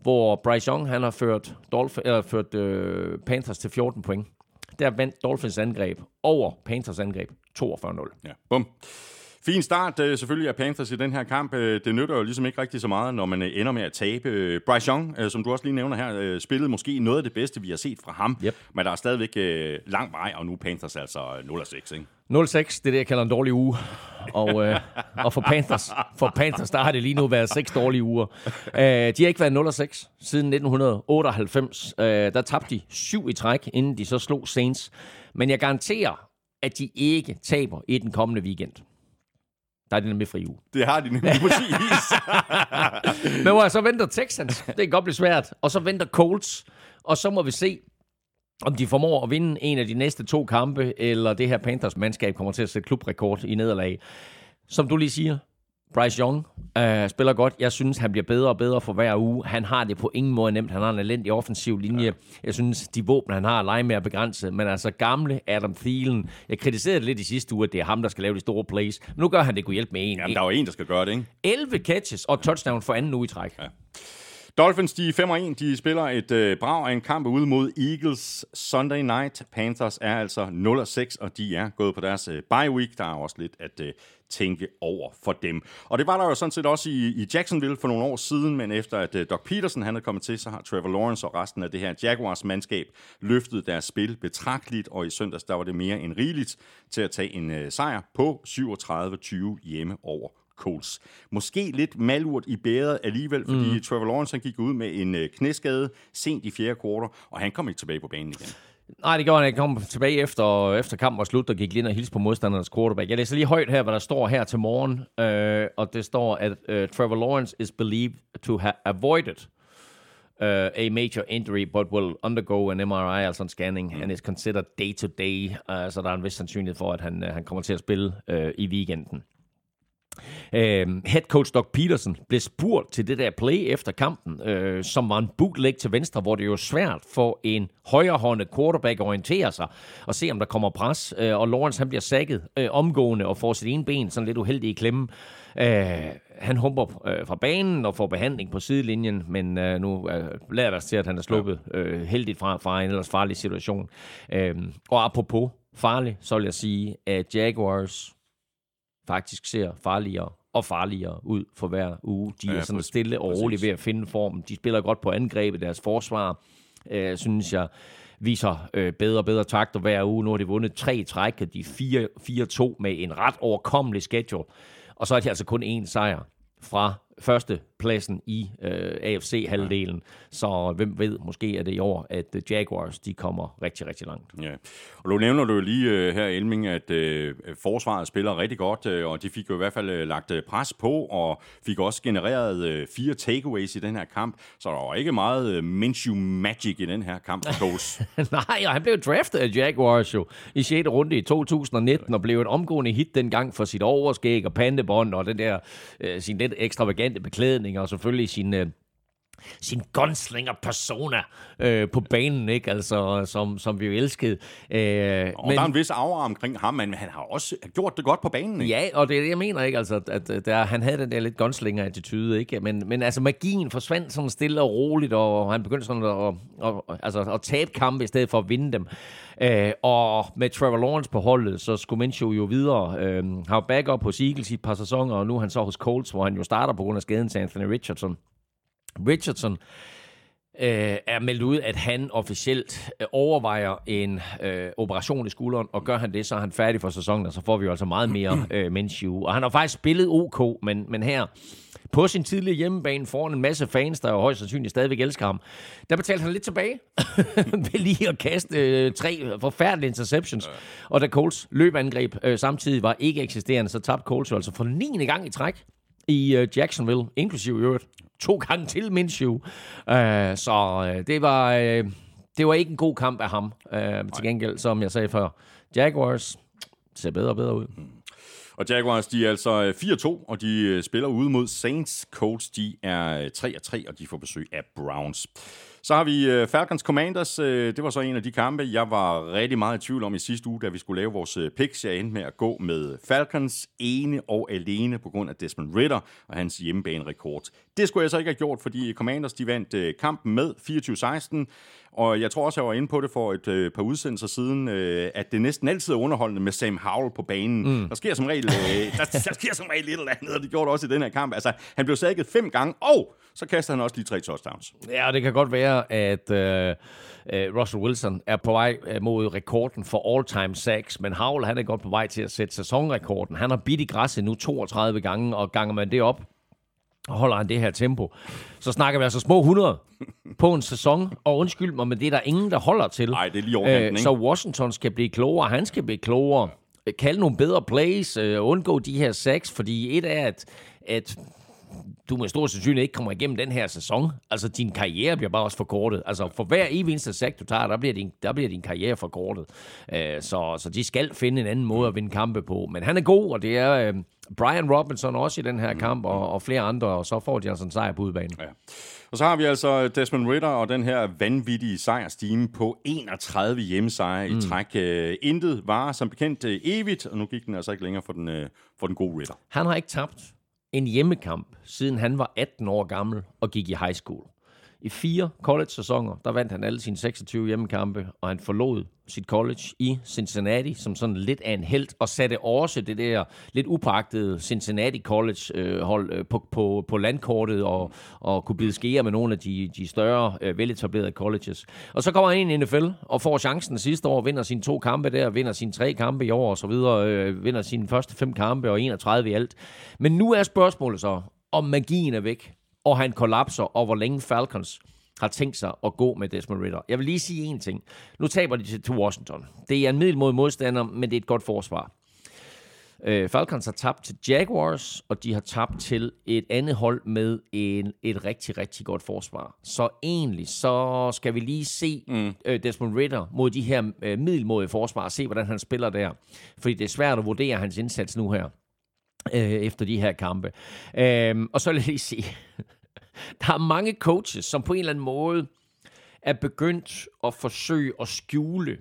hvor Bryce Young han har ført, Dolph- eller ført øh, Panthers til 14 point, der vandt Dolphins angreb over Panthers angreb 42-0. Ja, bum. Fin start øh, selvfølgelig af Panthers i den her kamp. Øh, det nytter jo ligesom ikke rigtig så meget, når man øh, ender med at tabe. Øh, Bryce Young, øh, som du også lige nævner her, øh, spillede måske noget af det bedste, vi har set fra ham. Yep. Men der er stadigvæk øh, lang vej, og nu er Panthers altså 0-6, ikke? 0-6, det er det, jeg kalder en dårlig uge. Og, øh, og for Panthers, for Panthers, der har det lige nu været seks dårlige uger. Øh, de har ikke været 0-6 siden 1998. Øh, der tabte de syv i træk, inden de så slog Saints. Men jeg garanterer, at de ikke taber i den kommende weekend. Der er det nemlig fri uge. Det har de nemlig *laughs* præcis. Men hvor så venter Texans, det kan godt blive svært. Og så venter Colts, og så må vi se, om de formår at vinde en af de næste to kampe, eller det her Panthers-mandskab kommer til at sætte klubrekord i nederlag. Som du lige siger, Bryce Young øh, spiller godt. Jeg synes, han bliver bedre og bedre for hver uge. Han har det på ingen måde nemt. Han har en elendig offensiv linje. Ja. Jeg synes, de våben, han har, at lege med at begrænse. Men altså gamle Adam Thielen. Jeg kritiserede det lidt i sidste uge, at det er ham, der skal lave de store plays. Men nu gør han det kunne hjælpe med en. Jamen, der er jo en, der skal gøre det, ikke? 11 catches og touchdown for anden uge i træk. Ja. Dolphins, de er 5-1. De spiller et øh, brag af en kamp ude mod Eagles Sunday night. Panthers er altså 0-6, og de er gået på deres øh, bye week. Der er også lidt at øh, tænke over for dem. Og det var der jo sådan set også i, i Jacksonville for nogle år siden, men efter at øh, Doc Peterson han er kommet til, så har Trevor Lawrence og resten af det her Jaguars mandskab løftet deres spil betragteligt, og i søndags der var det mere end rigeligt til at tage en øh, sejr på 37-20 hjemme over Colts. Måske lidt malurt i bæret alligevel, fordi mm. Trevor Lawrence han gik ud med en øh, knæskade sent i fjerde kvartal, og han kom ikke tilbage på banen igen. Nej, det gjorde han ikke. Han kom tilbage efter, efter kampen var slut, og gik lige ind og hilste på modstandernes quarterback. Jeg læser lige højt her, hvad der står her til morgen, øh, og det står, at uh, Trevor Lawrence is believed to have avoided uh, a major injury, but will undergo an MRI, altså en scanning, mm. and is considered day-to-day, uh, så der er en vis sandsynlighed for, at han, uh, han kommer til at spille uh, i weekenden. Uh, head coach Doc Peterson blev spurgt til det der play efter kampen, uh, som var en bootleg til venstre, hvor det er jo svært for en højrehåndet quarterback at orientere sig og se, om der kommer pres. Uh, og Lawrence han bliver sækket uh, omgående og får sit ene ben sådan lidt uheldig i klemme. Uh, han humper uh, fra banen og får behandling på sidelinjen, men uh, nu uh, lader der til, at han er sluppet uh, heldigt fra, fra en ellers farlig situation. Uh, og apropos farlig, så vil jeg sige, at Jaguars faktisk ser farligere og farligere ud for hver uge. De ja, er sådan stille og roligt ved at finde formen. De spiller godt på angrebet. Deres forsvar, øh, synes jeg, viser øh, bedre og bedre takter hver uge. Nu har de vundet tre træk, og de er 4-2 med en ret overkommelig schedule. Og så er de altså kun én sejr fra første pladsen i øh, AFC-halvdelen. Så hvem ved, måske er det i år, at uh, Jaguars de kommer rigtig, rigtig langt. Ja. Og nu nævner du jo lige uh, her, Elming, at uh, forsvaret spiller rigtig godt, uh, og de fik jo i hvert fald uh, lagt uh, pres på, og fik også genereret uh, fire takeaways i den her kamp. Så der var ikke meget uh, Minshew magic i den her kamp *laughs* Nej, og han blev draftet af Jaguars jo i 6. runde i 2019, og blev et omgående hit dengang for sit overskæg og pandebånd, og den der uh, sin lidt ekstravagante beklædning, og selvfølgelig sin... Øh, sin gunslinger-persona øh, på banen, ikke? Altså, som, som vi jo elskede. Øh, og men, der er en vis aura omkring ham, men han har også gjort det godt på banen, ikke? Ja, og det er det, jeg mener, ikke? Altså, at, at der, han havde den der lidt gunslinger-attitude, ikke? Men, men altså, magien forsvandt sådan stille og roligt, og han begyndte sådan at, at, at, altså, at tabe kampe i stedet for at vinde dem. Øh, og med Trevor Lawrence på holdet, så skulle Minshew jo videre. Øh, har backup hos Eagles i et par sæsoner, og nu er han så hos Colts, hvor han jo starter på grund af skaden til Anthony Richardson. Richardson øh, er meldt ud, at han officielt øh, overvejer en øh, operation i skulderen, og gør han det, så er han færdig for sæsonen, og så får vi jo altså meget mere *clears throat* øh, Minshew. Og han har faktisk spillet OK, men, men her på sin tidlige hjemmebane foran en masse fans, der jo højst sandsynligt stadigvæk elsker ham. Der betalte han lidt tilbage *laughs* ved lige at kaste øh, tre forfærdelige interceptions. Og da Coles løbeangreb øh, samtidig var ikke eksisterende, så tabte Coles altså for 9. gang i træk i øh, Jacksonville, inklusive i øvrigt to gange til Minshew. Uh, så uh, det var... Uh, det var ikke en god kamp af ham. Uh, til gengæld, som jeg sagde før, Jaguars ser bedre og bedre ud. Og Jaguars, de er altså 4-2, og de øh, spiller ude mod Saints. Colts, de er 3-3, og de får besøg af Browns. Så har vi øh, Falcons Commanders. Øh, det var så en af de kampe, jeg var rigtig meget i tvivl om i sidste uge, da vi skulle lave vores picks. Jeg endte med at gå med Falcons ene og alene på grund af Desmond Ritter og hans hjemmebane-rekord. Det skulle jeg så ikke have gjort, fordi Commanders de vandt kampen med 24-16. Og jeg tror også, jeg var inde på det for et øh, par udsendelser siden, øh, at det næsten altid er underholdende med Sam Howell på banen. Mm. Der sker som regel, øh, der, der sker som regel et eller andet, og det gjorde det også i den her kamp. Altså, han blev sækket fem gange, og så kaster han også lige tre touchdowns. Ja, det kan godt være, at øh, øh, Russell Wilson er på vej øh, mod rekorden for all-time sacks, men Howell han er godt på vej til at sætte sæsonrekorden. Han har bidt i græsset nu 32 gange, og ganger man det op, holder han det her tempo, så snakker vi altså små 100 *laughs* på en sæson, og undskyld mig, men det er der ingen, der holder til. Nej, det er lige overkanten, øh, Så Washington skal blive klogere, han skal blive klogere, kalde nogle bedre plays, undgå de her sacks, fordi et er, at, at du med stor sandsynlighed ikke kommer igennem den her sæson. Altså, din karriere bliver bare også forkortet. Altså, for hver eneste sack, du tager, der bliver din, der bliver din karriere forkortet. Øh, så, så de skal finde en anden måde at vinde kampe på. Men han er god, og det er øh, Brian Robinson også i den her kamp, og, og flere andre, og så får de altså en sejr på udbanen. Ja. Og så har vi altså Desmond Ritter og den her vanvittige sejrstime på 31 hjemmesejre mm. i træk. Uh, intet var som bekendt uh, evigt, og nu gik den altså ikke længere for den, uh, for den gode Ritter. Han har ikke tabt en hjemmekamp, siden han var 18 år gammel og gik i high school. I fire college-sæsoner, der vandt han alle sine 26 hjemmekampe, og han forlod sit college i Cincinnati som sådan lidt af en held, og satte også det der lidt upagtede Cincinnati College-hold øh, på, på, på landkortet, og, og kunne blive skære med nogle af de, de større, øh, veletablerede colleges. Og så kommer han ind i NFL, og får chancen sidste år, vinder sine to kampe der, vinder sine tre kampe i år, og så videre, øh, vinder sine første fem kampe, og 31 i alt. Men nu er spørgsmålet så, om magien er væk og han kollapser, og hvor længe Falcons har tænkt sig at gå med Desmond Ritter. Jeg vil lige sige en ting. Nu taber de til Washington. Det er en middelmodig modstander, men det er et godt forsvar. Øh, Falcons har tabt til Jaguars, og de har tabt til et andet hold med en, et rigtig, rigtig godt forsvar. Så egentlig, så skal vi lige se mm. øh, Desmond Ritter mod de her øh, middelmodige forsvar, og se, hvordan han spiller der. Fordi det er svært at vurdere hans indsats nu her, øh, efter de her kampe. Øh, og så jeg lige sige, *laughs* der er mange coaches, som på en eller anden måde er begyndt at forsøge at skjule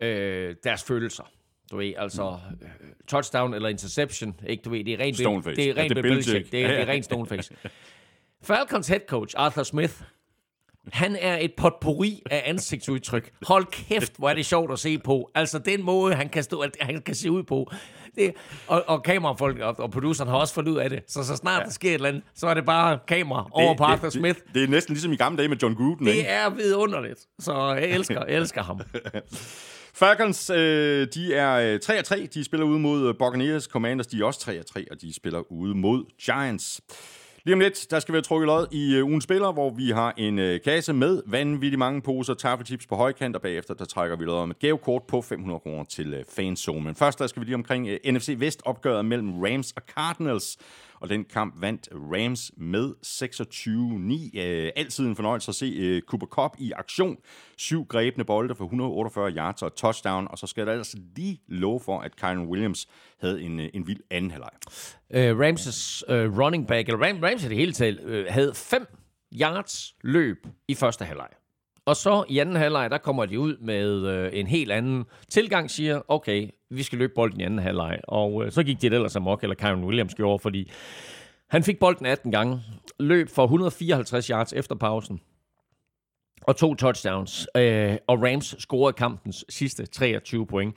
øh, deres følelser. Du ved, altså øh, touchdown eller interception, ikke? Du ved, det er rent Stoneface. Det er rent ja, det, er det, er, det er rent stoneface. *laughs* Falcons head coach Arthur Smith han er et potpourri af ansigtsudtryk. Hold kæft, hvor er det sjovt at se på. Altså den måde, han kan, stå, han kan se ud på. Det, og, og kamerafolk og, og produceren har også fundet ud af det. Så så snart ja. der sker et eller andet, så er det bare kamera det, over på Arthur det, Smith. Det, det er næsten ligesom i gamle dage med John Gruden. Det ikke? er vidunderligt. Så jeg elsker, jeg elsker ham. *laughs* Falcons, øh, de er 3-3. Øh, de spiller ude mod øh, Buccaneers. Commanders, de er også 3-3, og de spiller ude mod Giants. Lige om lidt, der skal vi trukket lod i øh, ugen spiller, hvor vi har en øh, kasse med vanvittigt mange poser taffelchips på højkant, og bagefter der trækker vi lod om et gavekort på 500 kroner til øh, uh, fanzone. Men først der skal vi lige omkring NFC Vest opgøret mellem Rams og Cardinals og den kamp vandt Rams med 26-9. Øh, altid en fornøjelse at se øh, Cooper Cup i aktion. Syv grebne bolde for 148 yards og touchdown, og så skal der altså lige love for, at Kyron Williams havde en, øh, en vild anden halvleg. Øh, uh, Rams' uh, øh, running back, eller Ram, Rams i det hele taget, uh, havde fem yards løb i første halvleg. Og så i anden halvleg, der kommer de ud med øh, en helt anden tilgang, siger, okay, vi skal løbe bolden i anden halvleg. Og øh, så gik det ellers amok, eller Kyron Williams gjorde, fordi han fik bolden 18 gange, løb for 154 yards efter pausen, og to touchdowns. Øh, og Rams scorede kampens sidste 23 point.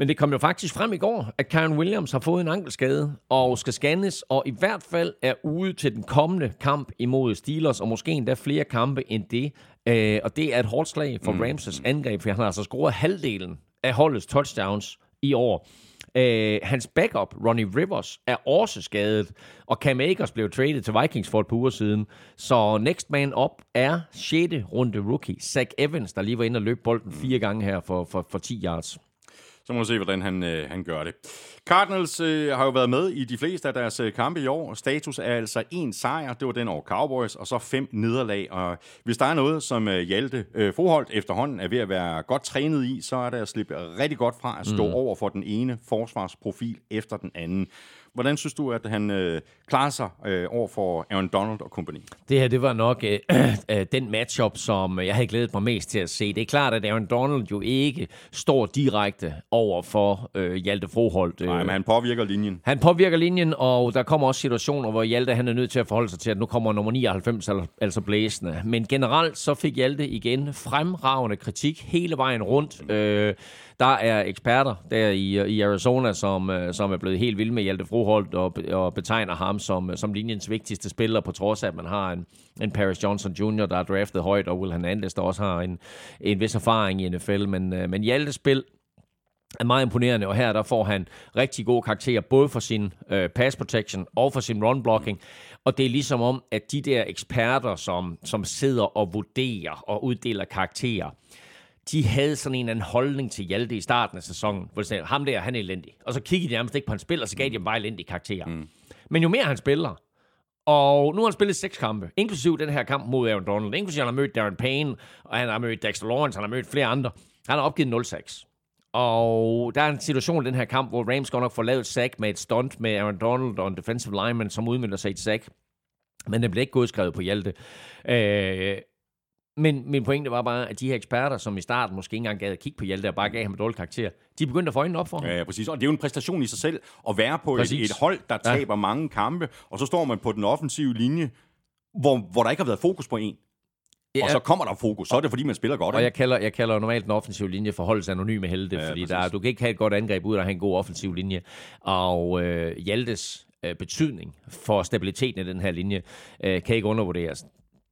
Men det kom jo faktisk frem i går, at Karen Williams har fået en ankelskade og skal scannes, og i hvert fald er ude til den kommende kamp imod Steelers, og måske endda flere kampe end det. Øh, og det er et hårdt slag for mm. Ramses angreb, for han har altså scoret halvdelen af holdets touchdowns i år. Øh, hans backup, Ronnie Rivers, er også skadet, og Cam Akers blev traded til Vikings for et par uger siden. Så next man up er 6. runde rookie, Zach Evans, der lige var inde og løb bolden fire gange her for, for, for 10 yards. Så må vi se, hvordan han, øh, han gør det. Cardinals øh, har jo været med i de fleste af deres øh, kampe i år. Status er altså en sejr, det var den over Cowboys, og så fem nederlag. Og hvis der er noget, som øh, Hjalte øh, Forholdt efterhånden er ved at være godt trænet i, så er det at slippe rigtig godt fra at stå mm. over for den ene forsvarsprofil efter den anden. Hvordan synes du, at han øh, klarer sig øh, over for Aaron Donald og company? Det her, det var nok øh, *clears throat* øh, den matchup, som jeg havde glædet mig mest til at se. Det er klart, at Aaron Donald jo ikke står direkte over for øh, Hjalte Froholt. Øh. Nej, men han påvirker linjen. Han påvirker linjen, og der kommer også situationer, hvor Hjalte han er nødt til at forholde sig til, at nu kommer nummer 99, altså blæsende. Men generelt så fik Hjalte igen fremragende kritik hele vejen rundt. Øh, der er eksperter der i, i Arizona, som, øh, som er blevet helt vilde med Hjalte Froholt og, og betegner ham som, som linjens vigtigste spiller, på trods af, at man har en, en Paris Johnson Jr., der er draftet højt, og Will Hernandez, der også har en, en vis erfaring i NFL. Men, øh, men Hjaltes spil er meget imponerende, og her der får han rigtig gode karakterer, både for sin øh, pass protection og for sin run blocking. Og det er ligesom om, at de der eksperter, som, som sidder og vurderer og uddeler karakterer, de havde sådan en anden holdning til Hjalte i starten af sæsonen, hvor de sagde, ham der, han er elendig. Og så kiggede de nærmest ikke på hans spil, og så gav de ham bare elendige karakterer. Mm. Men jo mere han spiller, og nu har han spillet seks kampe, inklusiv den her kamp mod Aaron Donald, inklusiv han har mødt Darren Payne, og han har mødt Dexter Lawrence, han har mødt flere andre. Han har opgivet 0-6. Og der er en situation i den her kamp, hvor Rams godt nok får lavet sack med et stunt med Aaron Donald og en defensive lineman, som udmyndter sig et sack. Men det blev ikke godskrevet på Hjalte. Øh, men min pointe var bare, at de her eksperter, som i starten måske ikke engang gad at kigge på Hjalte og bare gav ham et dårligt karakter, de begyndte at få øjnene op for ham. Ja, ja, præcis. Og det er jo en præstation i sig selv at være på et, et hold, der taber ja. mange kampe, og så står man på den offensive linje, hvor, hvor der ikke har været fokus på en. Ja. Og så kommer der fokus, så er det fordi, man spiller godt. Og jeg kalder, jeg kalder normalt den offensive linje for holdets anonyme helte, ja, fordi der, du kan ikke have et godt angreb ud af at have en god offensiv linje. Og øh, Hjaltes øh, betydning for stabiliteten i den her linje øh, kan ikke undervurderes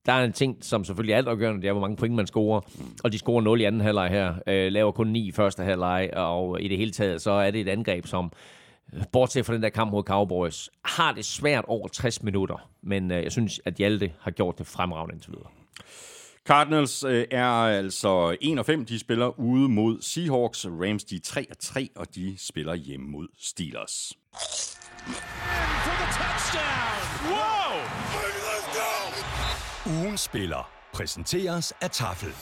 der er en ting, som selvfølgelig er altafgørende, det er, hvor mange point man scorer. Og de scorer 0 i anden halvleg her, øh, laver kun 9 i første halvleg, og i det hele taget, så er det et angreb, som øh, bortset fra den der kamp mod Cowboys, har det svært over 60 minutter. Men øh, jeg synes, at Hjalte har gjort det fremragende indtil videre. Cardinals øh, er altså 1 og 5. De spiller ude mod Seahawks. Rams de er 3 og 3, og de spiller hjemme mod Steelers. Wow! Ugen spiller præsenteres af Tafel.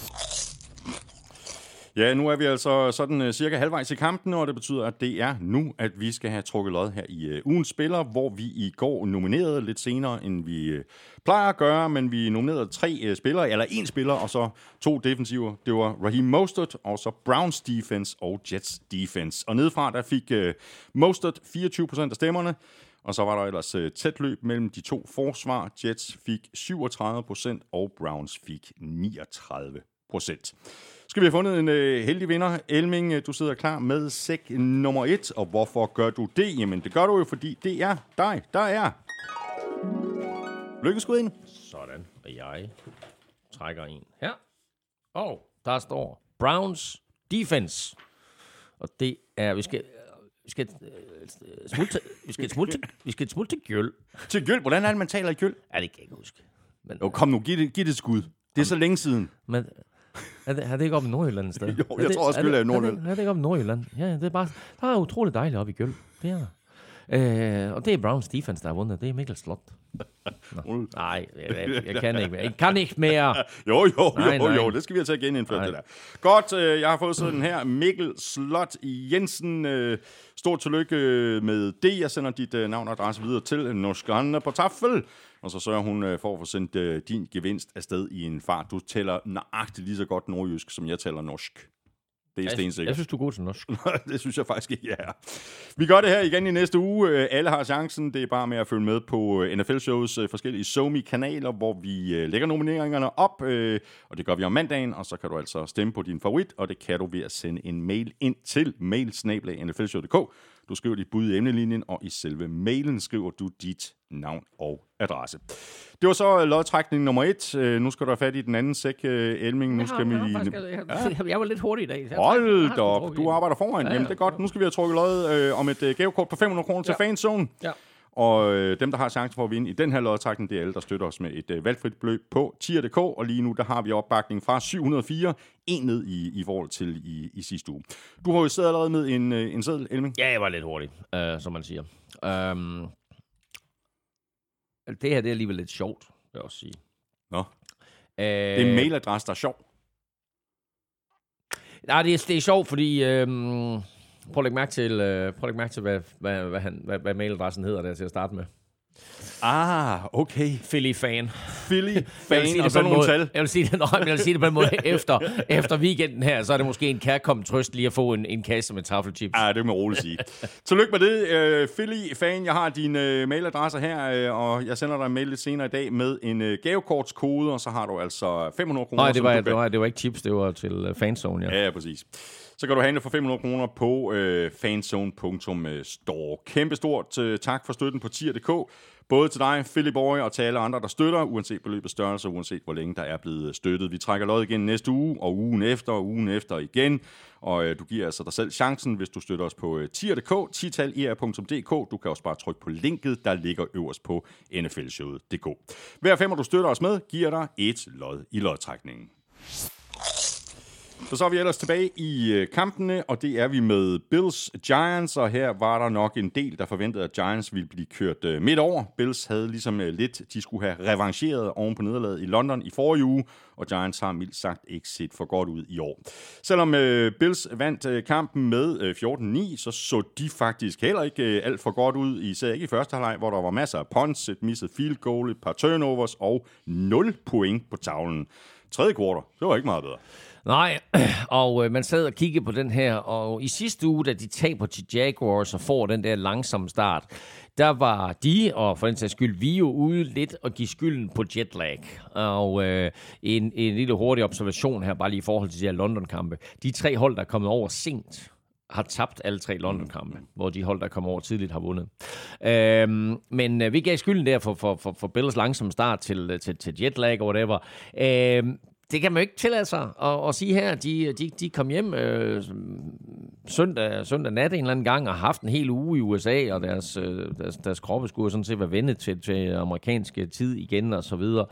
Ja, nu er vi altså sådan øh, cirka halvvejs i kampen, og det betyder, at det er nu, at vi skal have trukket lod her i øh, uh, ugens spiller, hvor vi i går nominerede lidt senere, end vi uh, plejer at gøre, men vi nominerede tre uh, spillere, eller en spiller, og så to defensiver. Det var Raheem Mostert, og så Browns defense og Jets defense. Og nedefra, der fik uh, Mostert 24% af stemmerne, og så var der ellers uh, tæt løb mellem de to forsvar. Jets fik 37%, og Browns fik 39 procent. Skal vi have fundet en uh, heldig vinder? Elming, uh, du sidder klar med sæk nummer et, og hvorfor gør du det? Jamen, det gør du jo, fordi det er dig, der er. Lykkes ind. Sådan, og jeg trækker en her. Og der står Browns Defense. Og det er, vi skal vi skal øh, smutte, vi skal smutte, vi skal smutte til Gjøl. Til Gjøl? Hvordan er det, man taler i Gjøl? Ja, det kan jeg ikke huske. Men, jo, kom nu, giv det, giv det et skud. Det er så længe siden. Men er det, er det ikke oppe i Nordjylland et sted? *laughs* jo, jeg er det, tror også, Gjøl er i Nordjylland. Er det, er det ikke oppe i Nordjylland? Ja, det er bare, der er utroligt dejligt oppe i Gjøl. Det er Øh, og det er Browns defense, der har vundet. Det er Mikkel Slot. Nej, jeg, jeg, kan ikke mere. Jeg kan ikke mere. *laughs* jo, jo, nej, jo, nej. jo, det skal vi have til at genindføre det der. Godt, øh, jeg har fået sådan her. Mikkel Slot Jensen. Øh, stort tillykke med det. Jeg sender dit øh, navn og adresse videre til Norskerne på tafel. Og så sørger hun øh, for at få sendt øh, din gevinst afsted i en fart. Du tæller nøjagtigt lige så godt nordjysk, som jeg taler norsk. Det er stensikkert. Jeg synes, du er god til norsk. *laughs* det synes jeg faktisk ikke, jeg er. Vi gør det her igen i næste uge. Øh, alle har chancen. Det er bare med at følge med på øh, NFL-shows forskellige SoMe-kanaler, hvor vi lægger nomineringerne op. Og det gør vi om mandagen, og så kan du altså stemme på din favorit, og det kan du ved at sende en mail ind til mailsnablag.nflshow.dk. Du skriver dit bud i emnelinjen, og i selve mailen skriver du dit navn og adresse. Det var så lodtrækning nummer et. Øh, nu skal du have fat i den anden sæk, øh, Elming. Nu skal vi... Jeg, jeg, var lidt hurtig i dag. Hold da op. Du arbejder foran. Ja, ja, Jamen, det er godt. Nu skal vi have trukket lod øh, om et øh, gavekort på 500 kroner ja. til Fanzone. Ja. Og øh, dem, der har chance for at vinde i den her lodtrækning, det er alle, der støtter os med et øh, valgfrit beløb på tier.dk. Og lige nu, der har vi opbakning fra 704, en ned i, i forhold til i, i sidste uge. Du har jo siddet allerede med en, øh, en seddel, Elming. Ja, jeg var lidt hurtig, øh, som man siger. Um, det her det er alligevel lidt sjovt, vil jeg også sige. Nå. Øh, Det er en mailadresse, der er sjov. Nej, det er, det er sjovt, fordi... Øhm, prøv at lægge mærke til, øh, prøv at lægge mærke til hvad, hvad, hvad, han, hvad, hvad mailadressen hedder der til at starte med. Ah, okay. Philly fan. Philly Jeg vil fan sige og det så på en nogle måde- tal. Jeg vil sige det, men jeg vil sige det på en måde. Efter, efter weekenden her, så er det måske en kærkommen trøst lige at få en, en kasse med taffelchips. Ja, det kan man roligt sige. Tillykke med det, øh, Philly fan. Jeg har din øh, mailadresse her, øh, og jeg sender dig en mail lidt senere i dag med en øh, gavekortskode, og så har du altså 500 kroner. Nej, det var, det, var, det var ikke chips, det var til uh, fanzone. Ja, ja, præcis. Så kan du handle for 500 kroner på øh, fanzone.store. Kæmpe stort øh, tak for støtten på tier.dk. Både til dig, Philip Boy, og til alle andre, der støtter, uanset beløbets størrelse, uanset hvor længe der er blevet støttet. Vi trækker lod igen næste uge, og ugen efter, og ugen efter igen. Og øh, du giver altså dig selv chancen, hvis du støtter os på øh, tier.dk, titalir.dk. E du kan også bare trykke på linket, der ligger øverst på nflshowet.dk. Hver femmer, du støtter os med, giver dig et lod i lodtrækningen. Så så er vi ellers tilbage i øh, kampene, og det er vi med Bills Giants, og her var der nok en del, der forventede, at Giants ville blive kørt øh, midt over. Bills havde ligesom øh, lidt, de skulle have revancheret oven på nederlaget i London i forrige uge, og Giants har mildt sagt ikke set for godt ud i år. Selvom øh, Bills vandt øh, kampen med øh, 14-9, så så de faktisk heller ikke øh, alt for godt ud, især ikke i første halvleg, hvor der var masser af punts, et misset field goal, et par turnovers og 0 point på tavlen. Tredje kvartal, det var ikke meget bedre. Nej, *clears throat* og øh, man sad og kiggede på den her, og i sidste uge, da de taber til Jaguars og får den der langsomme start, der var de, og for den sags skyld, vi jo ude lidt og give skylden på jetlag. Og øh, en, en lille hurtig observation her, bare lige i forhold til de her London-kampe. De tre hold, der er kommet over sent, har tabt alle tre London-kampe, hvor de hold, der kommer over tidligt, har vundet. Øhm, men øh, vi gav skylden der for, for, for, for Bills langsomme start til, til, til jetlag og whatever. Øhm, det kan man jo ikke tillade sig at, at sige her. De, de, de kom hjem øh, søndag, søndag nat en eller anden gang og har haft en hel uge i USA, og deres, øh, deres, deres kroppe skulle sådan set være vendet til, til amerikanske tid igen og så videre.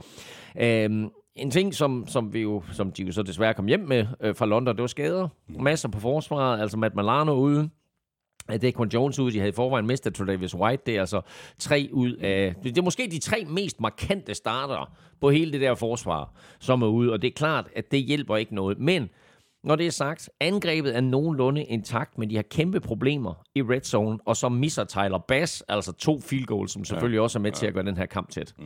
Øhm, en ting, som, som, vi jo, som de jo så desværre kom hjem med øh, fra London, det var skader. Masser på forsvaret, altså Matt Malano ude. Det er Quan Jones ude, de havde i forvejen mistet Travis White. Det er altså tre ud af... Det er måske de tre mest markante starter på hele det der forsvar, som er ude. Og det er klart, at det hjælper ikke noget. Men når det er sagt, angrebet er nogenlunde intakt, men de har kæmpe problemer i red zone, og så misser Tyler Bass, altså to field goals, som selvfølgelig ja, også er med ja. til at gøre den her kamp tæt. Mm.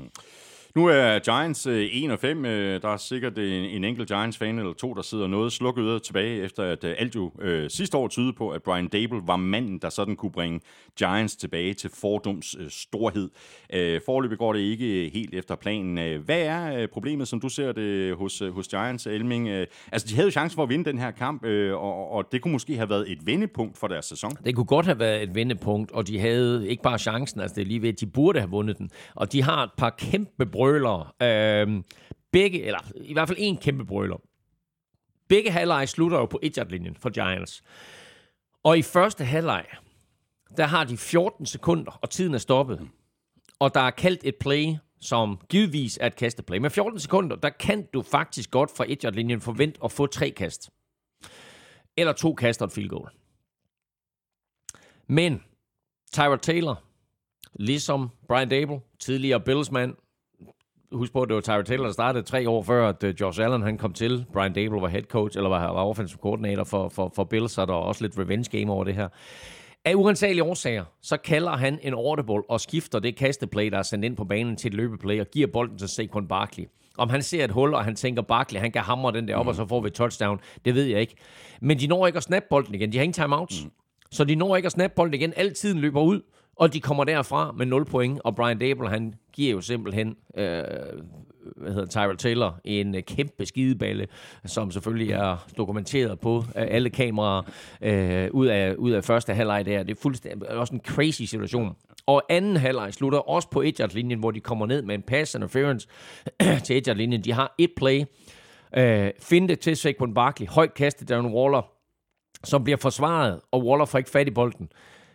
Nu er Giants øh, 1 og 5. Øh, der er sikkert en, en enkelt Giants-fan eller to, der sidder noget slukket tilbage, efter at øh, alt jo øh, sidste år tydede på, at Brian Dable var manden, der sådan kunne bringe Giants tilbage til fordums øh, storhed. Øh, forløbet går det ikke øh, helt efter planen. Øh, hvad er øh, problemet, som du ser det hos, øh, hos Giants, Elming? Øh, altså, de havde jo chancen for at vinde den her kamp, øh, og, og det kunne måske have været et vendepunkt for deres sæson. Det kunne godt have været et vendepunkt, og de havde ikke bare chancen, altså det er lige ved, at de burde have vundet den. Og de har et par kæmpe brølere. Øh, begge, eller i hvert fald en kæmpe brøler. Begge halvleg slutter jo på 1 linjen for Giants. Og i første halvleg, der har de 14 sekunder, og tiden er stoppet. Og der er kaldt et play, som givetvis er et kasteplay. Med 14 sekunder, der kan du faktisk godt fra 1 linjen forvente at få tre kast. Eller to kast og et field goal. Men Tyra Taylor, ligesom Brian Dable, tidligere Billsman, husk på, at det var Tyra Taylor, der startede tre år før, at uh, Josh Allen han kom til. Brian Dable var head coach, eller var, var offensive coordinator for, for, for Bills, så der var også lidt revenge game over det her. Af uansagelige årsager, så kalder han en audible og skifter det kasteplay, der er sendt ind på banen til et løbeplay, og giver bolden til Saquon Barkley. Om han ser et hul, og han tænker, Barkley, han kan hamre den der op, mm. og så får vi et touchdown, det ved jeg ikke. Men de når ikke at snappe bolden igen. De har ingen timeouts. Mm. Så de når ikke at snappe bolden igen. Al tiden løber ud, og de kommer derfra med 0 point, og Brian Dable, han giver jo simpelthen øh, hvad hedder Tyrell Taylor en øh, kæmpe skideballe, som selvfølgelig er dokumenteret på øh, alle kameraer øh, ud, af, ud af første halvleg der. Det er fuldstændig også en crazy situation. Og anden halvleg slutter også på edge-linjen, hvor de kommer ned med en pass interference *clears throat* til edge-linjen. De har et play, øh, finde til Saquon Barkley, højt kastet Darren Waller, som bliver forsvaret, og Waller får ikke fat i bolden.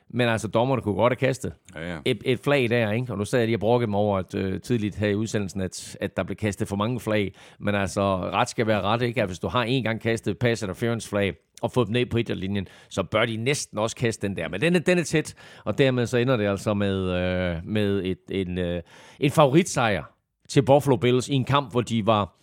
Men altså, dommerne kunne godt have kastet Ja, ja. et, et flag der, ikke? Og nu sad jeg lige og brokkede mig over at, øh, tidligt her i udsendelsen, at, at der blev kastet for mange flag. Men altså, ret skal være ret, ikke? At hvis du har en gang kastet pass interference flag, og fået dem ned på linjen, så bør de næsten også kaste den der. Men den er, den er tæt, og dermed så ender det altså med, øh, med et, en, øh, en favoritsejr til Buffalo Bills i en kamp, hvor de var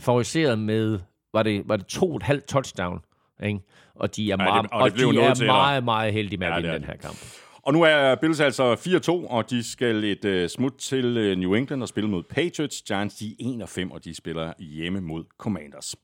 favoriseret med, var det, var det to og et halvt touchdown, ikke? Og de er, det- meget, og og det blev de noget er meget, meget heldige med at Ja, vinde den de. her kamp. Og nu er Bills altså 4-2, og de skal et uh, smut til uh, New England og spille mod Patriots. Giants de er 1 og 5, og de spiller hjemme mod Commanders.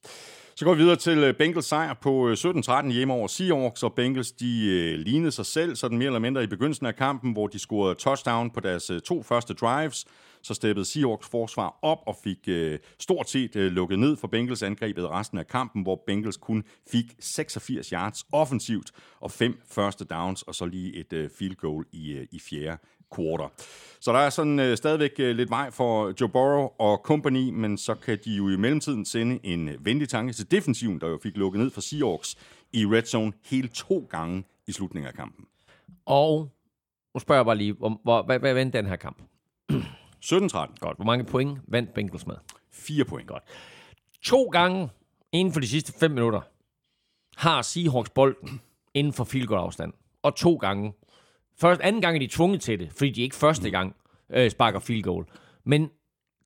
Så går vi videre til uh, Bengals sejr på uh, 17-13 hjemme over Seahawks, og Bengals de uh, lignede sig selv sådan mere eller mindre i begyndelsen af kampen, hvor de scorede touchdown på deres uh, to første drives. Så steppede Seahawks forsvar op og fik øh, stort set øh, lukket ned for Bengals angrebet resten af kampen, hvor Bengals kun fik 86 yards offensivt og fem første downs, og så lige et øh, field goal i, øh, i fjerde quarter. Så der er sådan øh, stadigvæk øh, lidt vej for Joe Burrow og company, men så kan de jo i mellemtiden sende en øh, venlig tanke til defensiven, der jo fik lukket ned for Seahawks i red zone hele to gange i slutningen af kampen. Og nu spørger jeg bare lige, hvor, hvor, hvad, hvad vendte den her kamp? *clears throat* 17-13. Godt. Hvor mange point vandt Bengals med? 4 point. Godt. To gange inden for de sidste 5 minutter har Seahawks bolden inden for field goal afstand. Og to gange. Først, anden gang er de tvunget til det, fordi de ikke første gang øh, sparker field goal. Men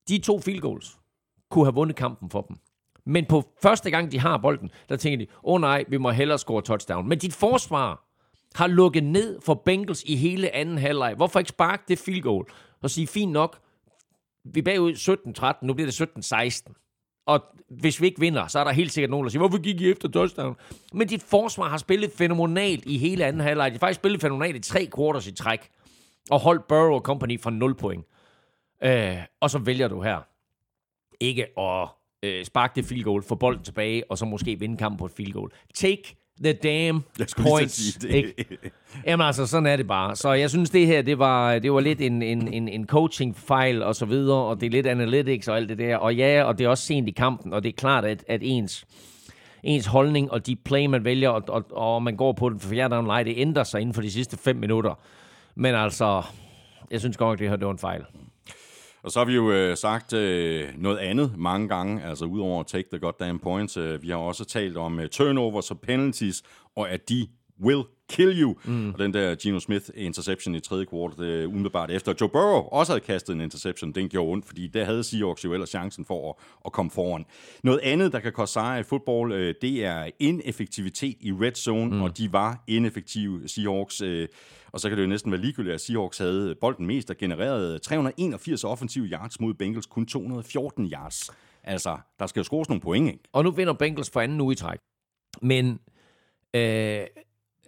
de to field goals kunne have vundet kampen for dem. Men på første gang, de har bolden, der tænker de, åh oh, nej, vi må hellere score touchdown. Men dit forsvar har lukket ned for Bengals i hele anden halvleg. Hvorfor ikke sparke det field goal? Og sige, fint nok, vi er bagud 17-13, nu bliver det 17-16. Og hvis vi ikke vinder, så er der helt sikkert nogen, der siger, hvorfor gik I efter touchdown? Men dit forsvar har spillet fænomenalt i hele anden halvleg. De har faktisk spillet fænomenalt i tre quarters i træk. Og holdt Burrow og company fra 0 point. Øh, og så vælger du her ikke at øh, sparke det field goal, få bolden tilbage, og så måske vinde kampen på et field goal. Take the damn *laughs* Jeg points. sige ikke? det. Jamen altså, sådan er det bare. Så jeg synes, det her, det var, det var lidt en, en, en, en coaching-fejl og så videre, og det er lidt analytics og alt det der. Og ja, og det er også sent i kampen, og det er klart, at, at ens, ens holdning og de play, man vælger, og, og, og man går på den for fjerde down det ændrer sig inden for de sidste fem minutter. Men altså, jeg synes godt nok, det her det var en fejl. Og så har vi jo øh, sagt øh, noget andet mange gange, altså udover at take the goddamn points. Øh, vi har også talt om øh, turnovers og penalties, og at de will kill you. Mm. Og den der Geno Smith interception i tredje kvart, er umiddelbart efter. Joe Burrow også havde kastet en interception, den gjorde ondt, fordi der havde Seahawks jo ellers chancen for at, at komme foran. Noget andet, der kan koste sejre i fodbold, øh, det er ineffektivitet i red zone, mm. og de var ineffektive Seahawks. Øh, og så kan det jo næsten være ligegyldigt, at Seahawks havde bolden mest og genererede 381 offensive yards mod Bengals, kun 214 yards. Altså, der skal jo scores nogle point, ikke? Og nu vinder Bengals for anden uge i træk. Men, øh,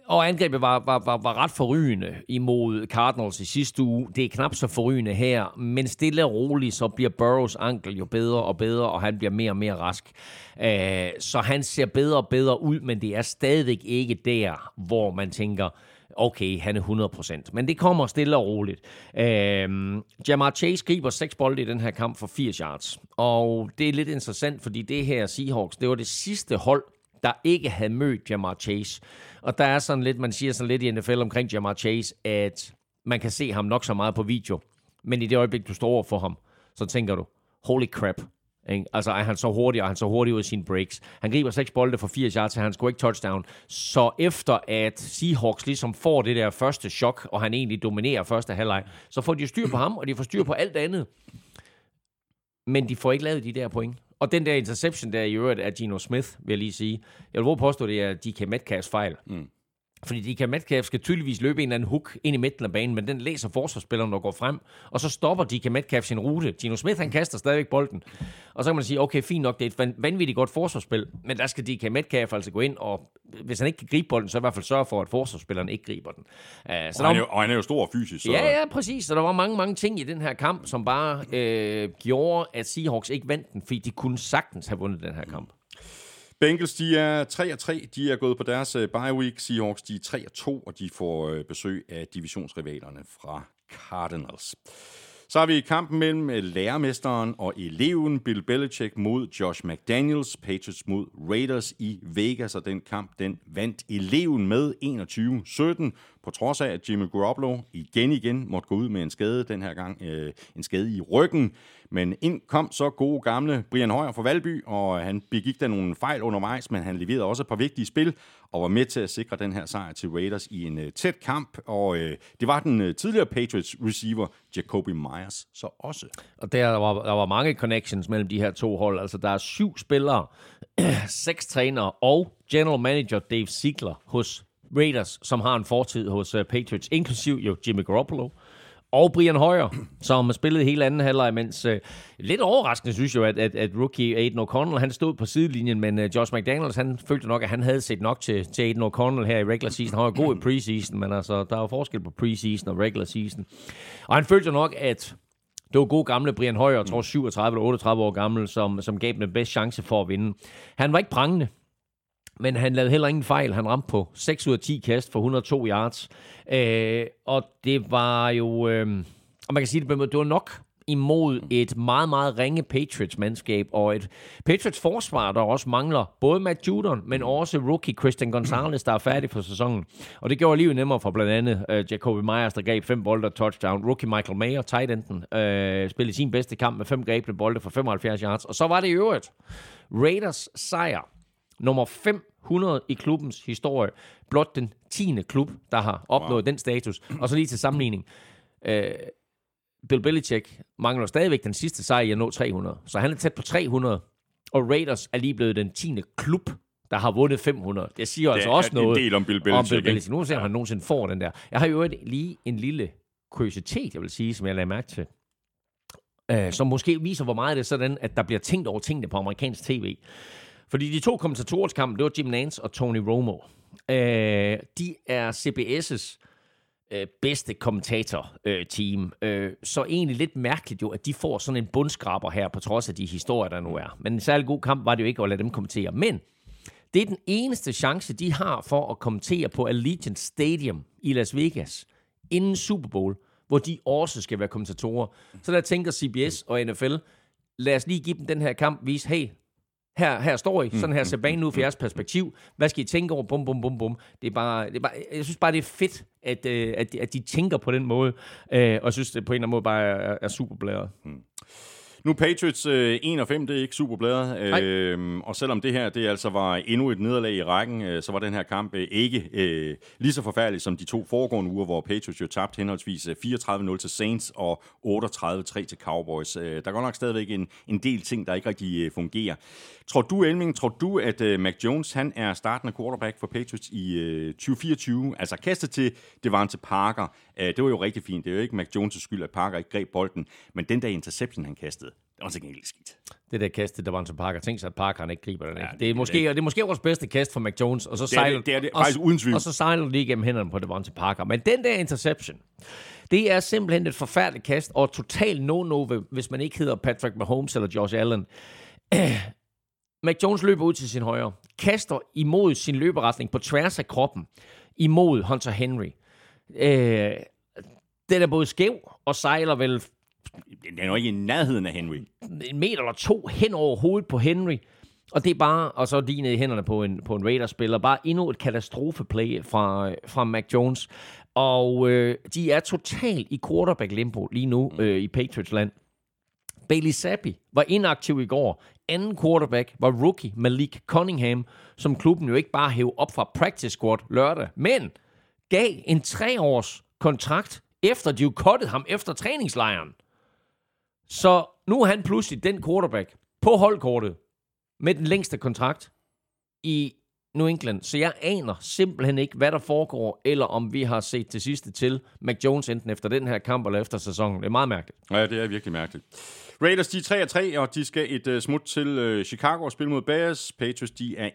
og angrebet var, var, var, var ret forrygende imod Cardinals i sidste uge. Det er knap så forrygende her, men stille og roligt, så bliver Burrows ankel jo bedre og bedre, og han bliver mere og mere rask. Øh, så han ser bedre og bedre ud, men det er stadig ikke der, hvor man tænker, okay, han er 100%. Men det kommer stille og roligt. Øh, Jamar Chase griber seks bolde i den her kamp for 80 yards. Og det er lidt interessant, fordi det her Seahawks, det var det sidste hold, der ikke havde mødt Jamar Chase. Og der er sådan lidt, man siger sådan lidt i NFL omkring Jamar Chase, at man kan se ham nok så meget på video. Men i det øjeblik, du står over for ham, så tænker du, holy crap, ikke? Altså er han så hurtig, og er han så hurtig ud af sine breaks. Han griber seks bolde for 80 yards, så han skulle ikke touchdown. Så efter at Seahawks ligesom får det der første chok, og han egentlig dominerer første halvleg, så får de styr på ham, og de får styr på alt andet. Men de får ikke lavet de der point. Og den der interception der i øvrigt af Gino Smith, vil jeg lige sige. Jeg vil påstå, det er DK Metcalfs fejl. Mm. Fordi DK Metcalf skal tydeligvis løbe en eller anden hook ind i midten af banen, men den læser forsvarsspilleren, der går frem, og så stopper DK Metcalf sin rute. Gino Smith, han kaster stadigvæk bolden. Og så kan man sige, okay, fint nok, det er et van- vanvittigt godt forsvarsspil, men der skal DK Metcalf altså gå ind, og hvis han ikke kan gribe bolden, så i hvert fald sørge for, at forsvarsspilleren ikke griber den. Uh, så Og han, er der jo, og han er jo stor fysisk, så Ja, ja, præcis. Så der var mange, mange ting i den her kamp, som bare øh, gjorde, at Seahawks ikke vandt den, fordi de kunne sagtens have vundet den her kamp. Bengals, de er 3-3. De er gået på deres øh, bye week. Seahawks, de er 3-2, og de får øh, besøg af divisionsrivalerne fra Cardinals. Så har vi kampen mellem øh, lærermesteren og eleven Bill Belichick mod Josh McDaniels. Patriots mod Raiders i Vegas, og den kamp, den vandt eleven med 21-17 på trods af, at Jimmy Garoppolo igen igen måtte gå ud med en skade den her gang, øh, en skade i ryggen. Men ind kom så gode gamle Brian Højer fra Valby, og han begik der nogle fejl undervejs, men han leverede også et par vigtige spil, og var med til at sikre den her sejr til Raiders i en øh, tæt kamp. Og øh, det var den øh, tidligere Patriots receiver, Jacoby Myers, så også. Og der var, der var mange connections mellem de her to hold. Altså, der er syv spillere, *clears throat* seks trænere og general manager Dave Ziegler hos Raiders, som har en fortid hos uh, Patriots, inklusiv jo Jimmy Garoppolo og Brian Hoyer, som har spillet hele anden halvleg, mens uh, lidt overraskende synes jeg, at, at, at rookie Aiden O'Connell, han stod på sidelinjen, men uh, Josh McDaniels, han følte nok, at han havde set nok til, til Aiden O'Connell her i regular season. Han var god i preseason, men altså, der er jo forskel på preseason og regular season. Og han følte nok, at det var god gamle Brian Højer, jeg tror 37 eller 38 år gammel, som, som gav dem den bedste chance for at vinde. Han var ikke prangende, men han lavede heller ingen fejl. Han ramte på 6 ud af 10 kast for 102 yards. Øh, og det var jo... Øh, og man kan sige, det, det var nok imod et meget, meget ringe Patriots-mandskab, og et Patriots-forsvar, der også mangler både Matt Judon, men også rookie Christian Gonzalez, der er færdig for sæsonen. Og det gjorde livet nemmere for blandt andet uh, Jacoby Myers, der gav fem bolde og touchdown. Rookie Michael Mayer, tight enden, uh, spillede sin bedste kamp med fem grebne bolde for 75 yards. Og så var det i øvrigt Raiders sejr nummer 500 i klubbens historie. Blot den 10. klub, der har opnået wow. den status. Og så lige til sammenligning. Øh, Bill Belichick mangler stadigvæk den sidste sejr i at nå 300. Så han er tæt på 300. Og Raiders er lige blevet den 10. klub, der har vundet 500. Det siger det altså også noget en del om Bill Belichick. Om Bill Belichick. Nu ser ja. han nogensinde får den der. Jeg har jo lige en lille kuriositet, jeg vil sige, som jeg lagde mærke til. Uh, som måske viser, hvor meget det er sådan, at der bliver tænkt over tingene på amerikansk tv. Fordi de to kommentatorers kampen, det var Jim Nance og Tony Romo. Øh, de er CBS' øh, bedste kommentator-team. Øh, øh, så egentlig lidt mærkeligt jo, at de får sådan en bundskraber her, på trods af de historier, der nu er. Men en særlig god kamp var det jo ikke at lade dem kommentere. Men det er den eneste chance, de har for at kommentere på Allegiant Stadium i Las Vegas inden Super Bowl, hvor de også skal være kommentatorer. Så der tænker CBS og NFL, lad os lige give dem den her kamp, vise, hey, her, her står I, sådan her ser banen ud fra jeres perspektiv. Hvad skal I tænke over? Bum, bum, bum, bum. Det er bare, det er bare, jeg synes bare, det er fedt, at, øh, at, at de tænker på den måde. Øh, og jeg synes, det på en eller anden måde bare er, er super blæret. Hmm. Nu Patriots øh, 1 og 5, det er ikke super bladet. Øh, og selvom det her det altså var endnu et nederlag i rækken, øh, så var den her kamp øh, ikke øh, lige så forfærdelig som de to foregående uger, hvor Patriots jo tabte henholdsvis 34-0 øh, til Saints og 38-3 til Cowboys. Øh, der går nok stadigvæk en, en del ting, der ikke rigtig øh, fungerer. Tror du, Elming, tror du, at øh, Mac Jones han er startende quarterback for Patriots i øh, 2024? Altså kastet til Devante Parker, øh, det var jo rigtig fint. Det er jo ikke Mac Jones' skyld, at Parker ikke greb bolden, men den der interception, han kastede, det var så gengæld skidt. Det der kast til Devante Parker. Tænk sig, at Parker han ikke griber den. Ja, det, det, er måske, det. det er måske vores bedste kast for Mac Jones, og så det sejler, det, det er det, faktisk uden tvivl. Og så sejler de igennem hænderne på Devante Parker. Men den der interception, det er simpelthen et forfærdeligt kast, og total no-no, hvis man ikke hedder Patrick Mahomes eller Josh Allen. *clears throat* Mac Jones løber ud til sin højre, kaster imod sin løberetning på tværs af kroppen, imod Hunter Henry. Øh, den er både skæv og sejler vel... Den er jo ikke i nærheden af Henry. En meter eller to hen over hovedet på Henry. Og det er bare, og så lige ned i hænderne på en, på en Raiders-spiller, bare endnu et katastrofeplay fra, fra Mac Jones. Og øh, de er totalt i quarterback-limbo lige nu øh, i Patriots-land. Bailey Zappi var inaktiv i går. Anden quarterback var rookie Malik Cunningham, som klubben jo ikke bare hævde op fra practice squad lørdag, men gav en treårs kontrakt, efter de jo kottede ham efter træningslejren. Så nu er han pludselig den quarterback på holdkortet med den længste kontrakt i New England. Så jeg aner simpelthen ikke, hvad der foregår, eller om vi har set det sidste til Mac Jones enten efter den her kamp eller efter sæsonen. Det er meget mærkeligt. Ja, det er virkelig mærkeligt. Raiders, de er 3-3, og de skal et uh, smut til uh, Chicago og spille mod Bears. Patriots, de er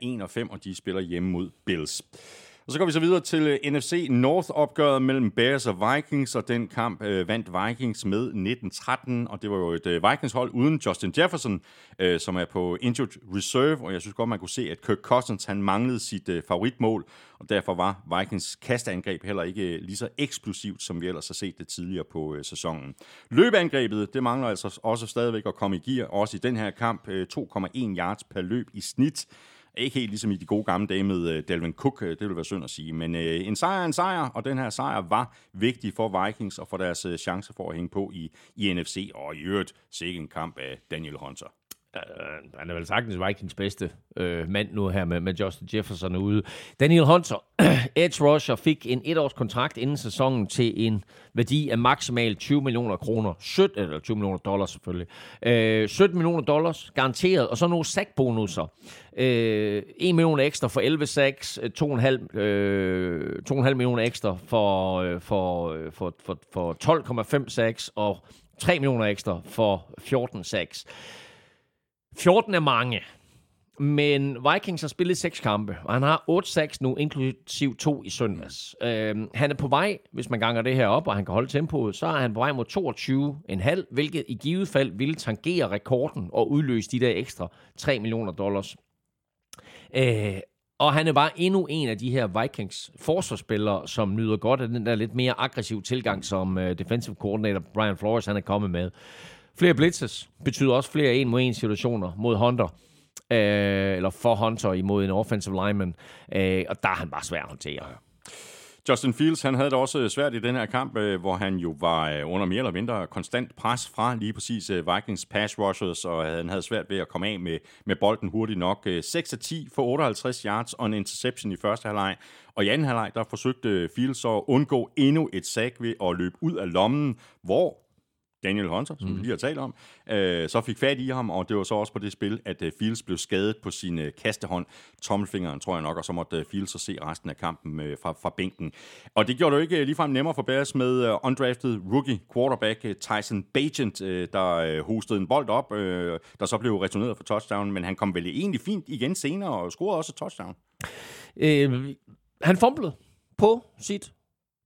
1-5, og de spiller hjemme mod Bills. Og så går vi så videre til øh, uh, NFC North-opgøret mellem Bears og Vikings, og den kamp uh, vandt Vikings med 19-13, og det var jo et uh, Vikings-hold uden Justin Jefferson, uh, som er på injured reserve, og jeg synes godt, man kunne se, at Kirk Cousins han manglede sit uh, favoritmål, og derfor var Vikings kastangreb heller ikke lige så eksplosivt, som vi ellers har set det tidligere på uh, sæsonen. Løbeangrebet, det mangler altså også stadigvæk at komme i gear, også i den her kamp, uh, 2,1 yards per løb i snit, ikke helt ligesom i de gode gamle dage med øh, Dalvin Cook, øh, det ville være synd at sige. Men øh, en sejr er en sejr, og den her sejr var vigtig for Vikings og for deres øh, chance for at hænge på i, i NFC. Og i øvrigt, sikke en kamp af Daniel Hunter øh, han er vel sagtens Vikings bedste øh, mand nu her med, med Justin Jefferson ude. Daniel Hunter, *clears throat* Edge Rusher, fik en etårs kontrakt inden sæsonen til en værdi af maksimalt 20 millioner kroner. 17, eller 20 millioner dollars selvfølgelig. Øh, 17 millioner dollars garanteret, og så nogle sackbonusser. Øh, 1 million ekstra for 11 sacks, 2,5 øh, 2,5 øh, millioner ekstra for, øh, for, øh, for, for, for 12,5 sacks, og 3 millioner ekstra for 14 sacks. 14 er mange. Men Vikings har spillet seks kampe, og han har 8-6 nu, inklusiv to i søndags. Øhm, han er på vej, hvis man ganger det her op, og han kan holde tempoet, så er han på vej mod 22,5, hvilket i givet fald ville tangere rekorden og udløse de der ekstra 3 millioner dollars. Øh, og han er bare endnu en af de her Vikings forsvarsspillere, som nyder godt af den der lidt mere aggressiv tilgang, som øh, defensive coordinator Brian Flores han er kommet med. Flere blitzes betyder også flere en mod en situationer mod Hunter. Øh, eller for Hunter imod en offensive lineman. Øh, og der er han bare svær at håndtere. Justin Fields, han havde det også øh, svært i den her kamp, øh, hvor han jo var øh, under mere eller mindre konstant pres fra lige præcis Vikings pass rushers, og han havde svært ved at komme af med, med bolden hurtigt nok. 6 af 10 for 58 yards og en interception i første halvleg. Og i anden halvleg, der forsøgte Fields at undgå endnu et sack ved at løbe ud af lommen, hvor Daniel Hunter, som mm. vi lige har talt om, øh, så fik fat i ham, og det var så også på det spil, at øh, Fields blev skadet på sin øh, kastehånd, tommelfingeren tror jeg nok, og så måtte øh, Fields så se resten af kampen øh, fra, fra bænken. Og det gjorde det jo ikke øh, ligefrem nemmere for Bears med øh, undrafted rookie quarterback øh, Tyson Bagent, øh, der øh, hostede en bold op, øh, der så blev returneret for touchdown, men han kom vel egentlig fint igen senere og scorede også touchdown. Øh, han fumblede på sit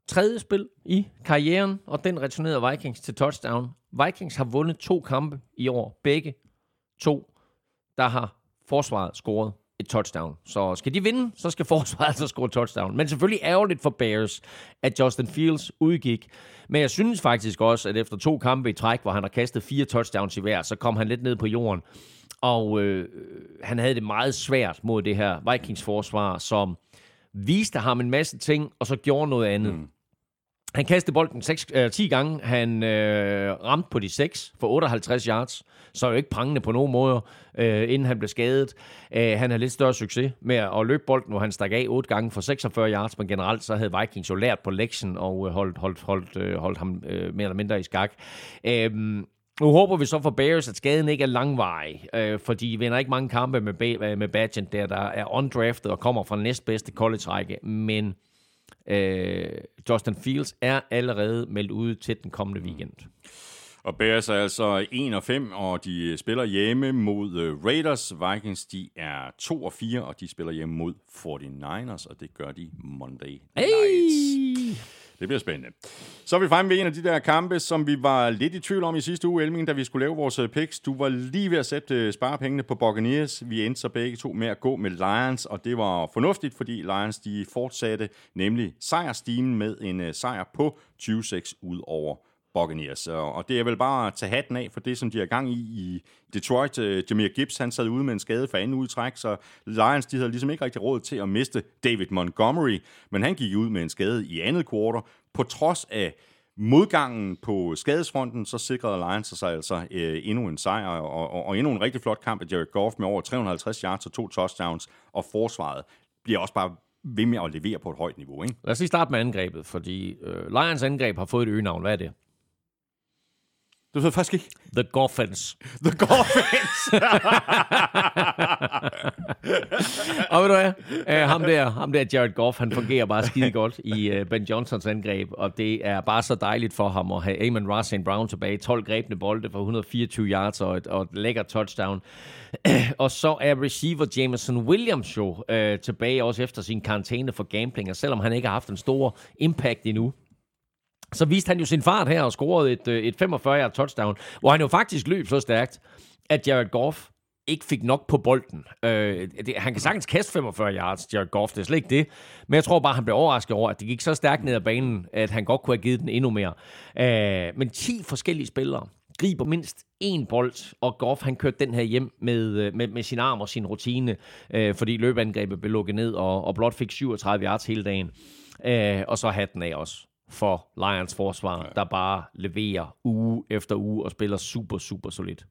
tredje spil i karrieren, og den returnerede Vikings til touchdown. Vikings har vundet to kampe i år. Begge to, der har forsvaret scoret et touchdown. Så skal de vinde, så skal *laughs* forsvaret altså score touchdown. Men selvfølgelig ærgerligt for Bears, at Justin Fields udgik. Men jeg synes faktisk også, at efter to kampe i træk, hvor han har kastet fire touchdowns i hver, så kom han lidt ned på jorden. Og øh, han havde det meget svært mod det her Vikings forsvar, som viste ham en masse ting, og så gjorde noget andet. Mm. Han kastede bolden 6, øh, 10 gange. Han øh, ramte på de 6 for 58 yards. Så er jo ikke prangende på nogen måde, øh, inden han blev skadet. Øh, han havde lidt større succes med at løbe bolden, hvor han stak af 8 gange for 46 yards. Men generelt så havde Vikings jo lært på lektion og øh, holdt, holdt, holdt, øh, holdt ham øh, mere eller mindre i skak. Øh, nu håber vi så for Bears, at skaden ikke er langvarig, øh, for de vinder ikke mange kampe med, med Badgent, der, der er undrafted og kommer fra næstbedste college-række. Men Øh, Justin Fields er allerede meldt ud til den kommende weekend. Og Bears er altså 1 og 5, og de spiller hjemme mod øh, Raiders. Vikings, de er 2 og 4, og de spiller hjemme mod 49ers, og det gør de Monday night. Hey! Det bliver spændende. Så er vi fremme ved en af de der kampe, som vi var lidt i tvivl om i sidste uge, Elming, da vi skulle lave vores øh, picks. Du var lige ved at sætte øh, sparepengene på Buccaneers. Vi endte så begge to med at gå med Lions, og det var fornuftigt, fordi Lions de fortsatte nemlig sejrstimen med en øh, sejr på 26 ud over Buccaneers. Og det er vel bare at tage hatten af for det, som de er gang i i Detroit. Øh, Jameer Gibbs, han sad ude med en skade for anden udtræk, så Lions, de havde ligesom ikke rigtig råd til at miste David Montgomery, men han gik ud med en skade i andet kvartal. På trods af modgangen på skadesfronten, så sikrede Lions sig altså øh, endnu en sejr, og, og, og endnu en rigtig flot kamp af Jared Goff med over 350 yards og to touchdowns, og forsvaret bliver også bare ved med at levere på et højt niveau. Ikke? Lad os lige starte med angrebet, fordi øh, Lions angreb har fået et øgenavn. Hvad er det? Du ved faktisk ikke. The Goffins. The Goffins! *laughs* og ved du hvad? Uh, ham, der, ham der, Jared Goff, han fungerer bare skide godt i uh, Ben Johnsons angreb, og det er bare så dejligt for ham at have Amon Ross Brown tilbage. 12 grebne bolde for 124 yards og et, og et lækker touchdown. *clears throat* og så er receiver Jameson Williams jo uh, tilbage også efter sin karantæne for gambling, og selvom han ikke har haft en stor impact endnu, så viste han jo sin fart her og scorede et, øh, et 45-yard touchdown, hvor han jo faktisk løb så stærkt, at Jared Goff ikke fik nok på bolden. Øh, det, han kan sagtens kaste 45 yards, Jared Goff, det er slet ikke det. Men jeg tror bare, han blev overrasket over, at det gik så stærkt ned ad banen, at han godt kunne have givet den endnu mere. Øh, men 10 forskellige spillere griber mindst én bold, og Goff han kørte den her hjem med, øh, med, med sin arm og sin rutine, øh, fordi løbeangrebet blev lukket ned, og, og blot fik 37 yards hele dagen. Øh, og så hatten af også for Lions forsvar, ja. der bare leverer uge efter uge og spiller super, super solidt.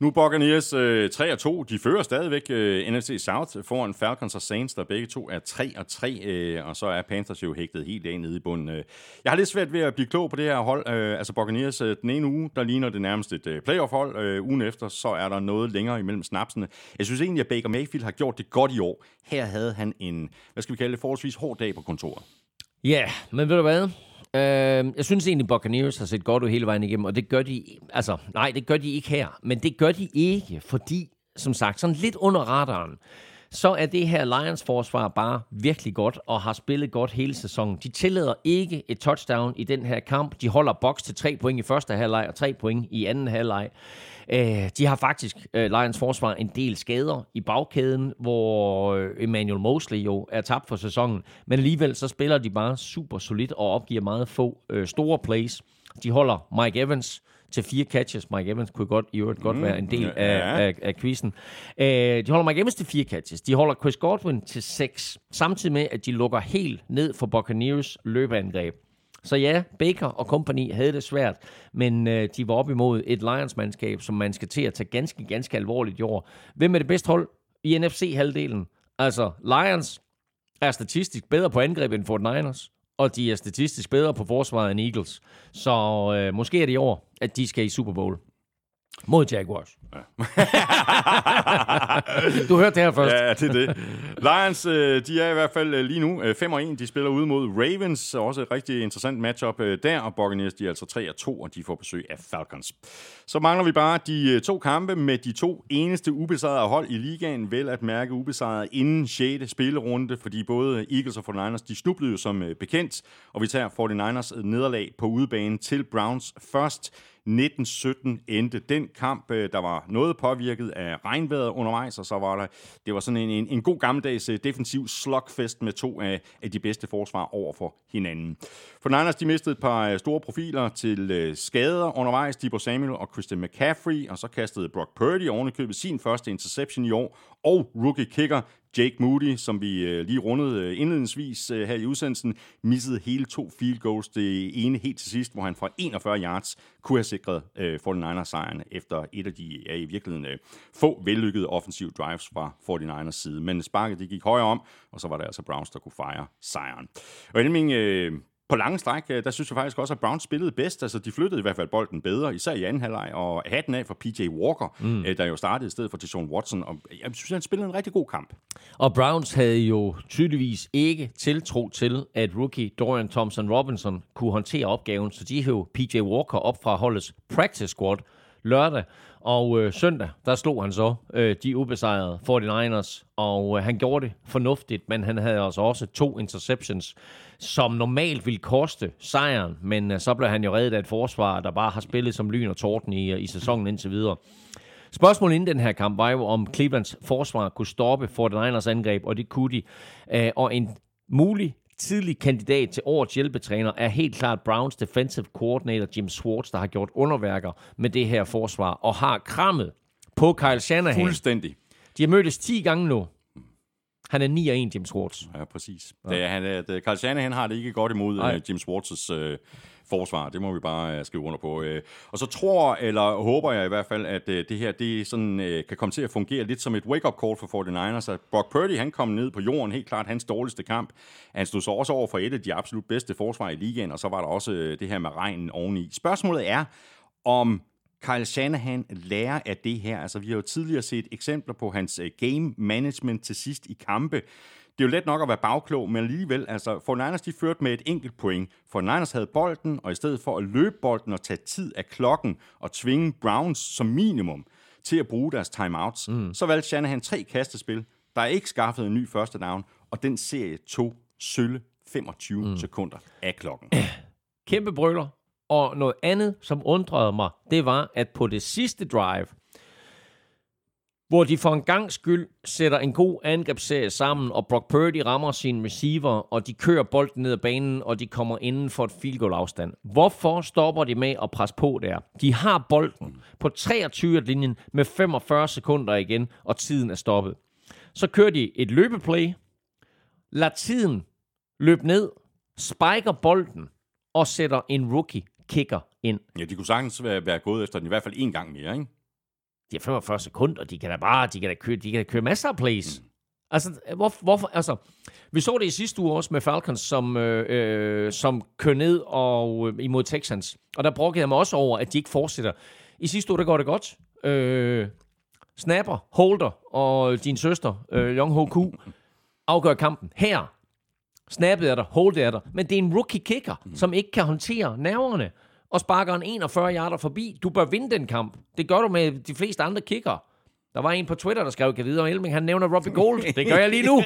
Nu Buccaneers øh, 3-2. De fører stadigvæk øh, NFC South foran Falcons og Saints, der begge to er 3-3. Øh, og så er Panthers jo hægtet helt af nede i bunden. Øh. Jeg har lidt svært ved at blive klog på det her hold. Øh, altså Buccaneers øh, den ene uge, der ligner det nærmest et øh, playoff-hold. Øh, ugen efter, så er der noget længere imellem snapsene. Jeg synes egentlig, at Baker Mayfield har gjort det godt i år. Her havde han en, hvad skal vi kalde det, forholdsvis hård dag på kontoret. Ja, yeah, men ved du hvad? Øh, jeg synes egentlig, Buccaneers har set godt ud hele vejen igennem, og det gør de, altså, nej, det gør de ikke her, men det gør de ikke, fordi, som sagt, sådan lidt under radaren, så er det her Lions forsvar bare virkelig godt og har spillet godt hele sæsonen. De tillader ikke et touchdown i den her kamp. De holder boks til tre point i første halvleg og tre point i anden halvleg. Øh, de har faktisk, øh, Lions forsvar, en del skader i bagkæden, hvor øh, Emmanuel Mosley jo er tabt for sæsonen. Men alligevel så spiller de bare super solidt og opgiver meget få øh, store plays. De holder Mike Evans til fire catches. Mike Evans kunne godt i øvrigt godt mm, være en del ja. af, af, af quizzen. Uh, de holder Mike Evans til fire catches. De holder Chris Godwin til seks. Samtidig med, at de lukker helt ned for Buccaneers løbeangreb. Så ja, Baker og company havde det svært, men øh, de var op imod et Lions-mandskab, som man skal til at tage ganske, ganske alvorligt i år. Hvem er det bedste hold i NFC-halvdelen? Altså, Lions er statistisk bedre på angreb end Fort Niners, og de er statistisk bedre på forsvaret end Eagles. Så øh, måske er det i år, at de skal i Super Bowl. Mod Jaguars. Ja. *laughs* du hørte det her først. Ja, det er det. Lions, øh, de er i hvert fald øh, lige nu 5-1. Øh, de spiller ude mod Ravens. Også et rigtig interessant matchup der. Og Buccaneers, de er altså 3-2, og de får besøg af Falcons. Så mangler vi bare de to kampe med de to eneste ubesejrede hold i ligaen. Vel at mærke ubesejrede inden 6. spillerunde, fordi både Eagles og 49ers, de snublede jo som bekendt. Og vi tager 49ers nederlag på udebane til Browns først. 1917 endte den kamp. Øh, der var noget påvirket af regnvejret undervejs, og så var der, det var sådan en, en, en god gammeldags øh, defensiv slugfest med to af, af de bedste forsvar over for hinanden. For Niners, de mistede et par øh, store profiler til øh, skader undervejs, Debo Samuel og Christian McCaffrey, og så kastede Brock Purdy ovenikøbet sin første interception i år, og rookie kicker Jake Moody, som vi øh, lige rundede øh, indledningsvis øh, her i udsendelsen, missede hele to field goals. Det ene helt til sidst, hvor han fra 41 yards kunne have sikret 49ers sejren efter et af de ja, i virkeligheden få vellykkede offensive drives fra 49ers side. Men sparket det gik højere om, og så var det altså Browns, der kunne fejre sejren. Og Elming, på lange stræk, øh, der synes jeg faktisk også, at Browns spillede bedst. Altså, de flyttede i hvert fald bolden bedre, især i anden halvleg, og hatten af for PJ Walker, mm. Øh, der jo startede i stedet for Deshaun Watson. Og jeg synes, han spillede en rigtig god kamp. Og Browns havde jo tydeligvis ikke tiltro til, at rookie Dorian Thompson-Robinson kunne håndtere opgaven, så de hævde PJ Walker op fra holdets practice squad lørdag, og øh, søndag, der slog han så øh, de ubesejrede 49ers, og øh, han gjorde det fornuftigt, men han havde altså også to interceptions, som normalt ville koste sejren, men øh, så blev han jo reddet af et forsvar, der bare har spillet som lyn og torden i, øh, i sæsonen indtil videre. Spørgsmålet inden den her kamp var jo, om Clevelands forsvar kunne stoppe 49ers angreb, og det kunne de. Øh, og en mulig tidlig kandidat til årets hjælpetræner er helt klart Browns defensive coordinator Jim Schwartz, der har gjort underværker med det her forsvar, og har krammet på Kyle Shanahan. Fuldstændig. De har mødtes 10 gange nu. Han er 9 og 1, Jim Schwartz. Ja, præcis. Ja. Det, han, det, Carl Shanahan har det ikke godt imod uh, Jim Schwartz's uh, forsvar. Det må vi bare øh, skrive under på. Øh. og så tror, eller håber jeg i hvert fald, at øh, det her det sådan, øh, kan komme til at fungere lidt som et wake-up call for 49ers. At altså, Brock Purdy, han kom ned på jorden, helt klart hans dårligste kamp. Han stod så også over for et af de absolut bedste forsvar i ligaen, og så var der også øh, det her med regnen oveni. Spørgsmålet er, om Kyle Shanahan lærer af det her. Altså, vi har jo tidligere set eksempler på hans øh, game management til sidst i kampe. Det er jo let nok at være bagklog, men alligevel, altså, for Niners de førte med et enkelt point. For Niners havde bolden, og i stedet for at løbe bolden og tage tid af klokken og tvinge Browns som minimum til at bruge deres timeouts, mm. så valgte Shanahan tre kastespil. Der er ikke skaffet en ny første down, og den serie tog sølle 25 mm. sekunder af klokken. *clears throat* Kæmpe brøler, og noget andet, som undrede mig, det var, at på det sidste drive, hvor de for en gang skyld sætter en god angrebsserie sammen, og Brock Purdy rammer sin receiver, og de kører bolden ned ad banen, og de kommer inden for et field goal afstand. Hvorfor stopper de med at presse på der? De har bolden på 23-linjen med 45 sekunder igen, og tiden er stoppet. Så kører de et løbeplay, lader tiden løbe ned, spiker bolden, og sætter en rookie kicker ind. Ja, de kunne sagtens være, være gået efter den i hvert fald en gang mere, ikke? De har 45 sekunder, de kan da bare, de kan da køre, de kan da køre masser af plays. Mm. Altså, hvor, hvorfor, altså, vi så det i sidste uge også med Falcons, som, øh, øh, som kører ned og, øh, imod Texans. Og der brokkede jeg mig også over, at de ikke fortsætter. I sidste uge, der går det godt. Øh, snapper, holder og din søster, øh, Young Ho Ku, afgør kampen. Her, snappet er der, holdet er der. Men det er en rookie kicker, mm. som ikke kan håndtere nerverne og sparker en 41 yarder forbi. Du bør vinde den kamp. Det gør du med de fleste andre kicker. Der var en på Twitter, der skrev, kan vide om Elming, han nævner Robbie Gold. Det gør jeg lige nu. *laughs* uh,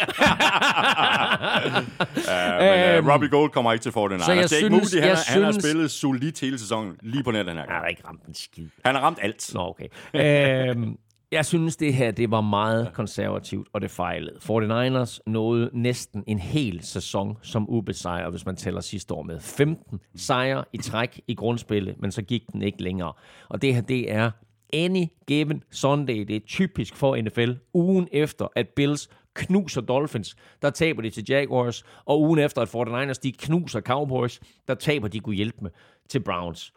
men uh, Robbie Gold kommer ikke til for den. Så jeg Jake synes- Moody, han, jeg har- han har synes- spillet solidt hele sæsonen, lige på net den her gang. har ikke ramt en skid. Han har ramt alt. Nå, okay. øhm, jeg synes, det her det var meget konservativt, og det fejlede. 49ers nåede næsten en hel sæson som ubesejret, hvis man tæller sidste år med. 15 sejre i træk i grundspillet, men så gik den ikke længere. Og det her, det er any given Sunday. Det er typisk for NFL. Ugen efter, at Bills knuser Dolphins, der taber de til Jaguars, og ugen efter, at 49ers de knuser Cowboys, der taber de kunne hjælpe med til Browns.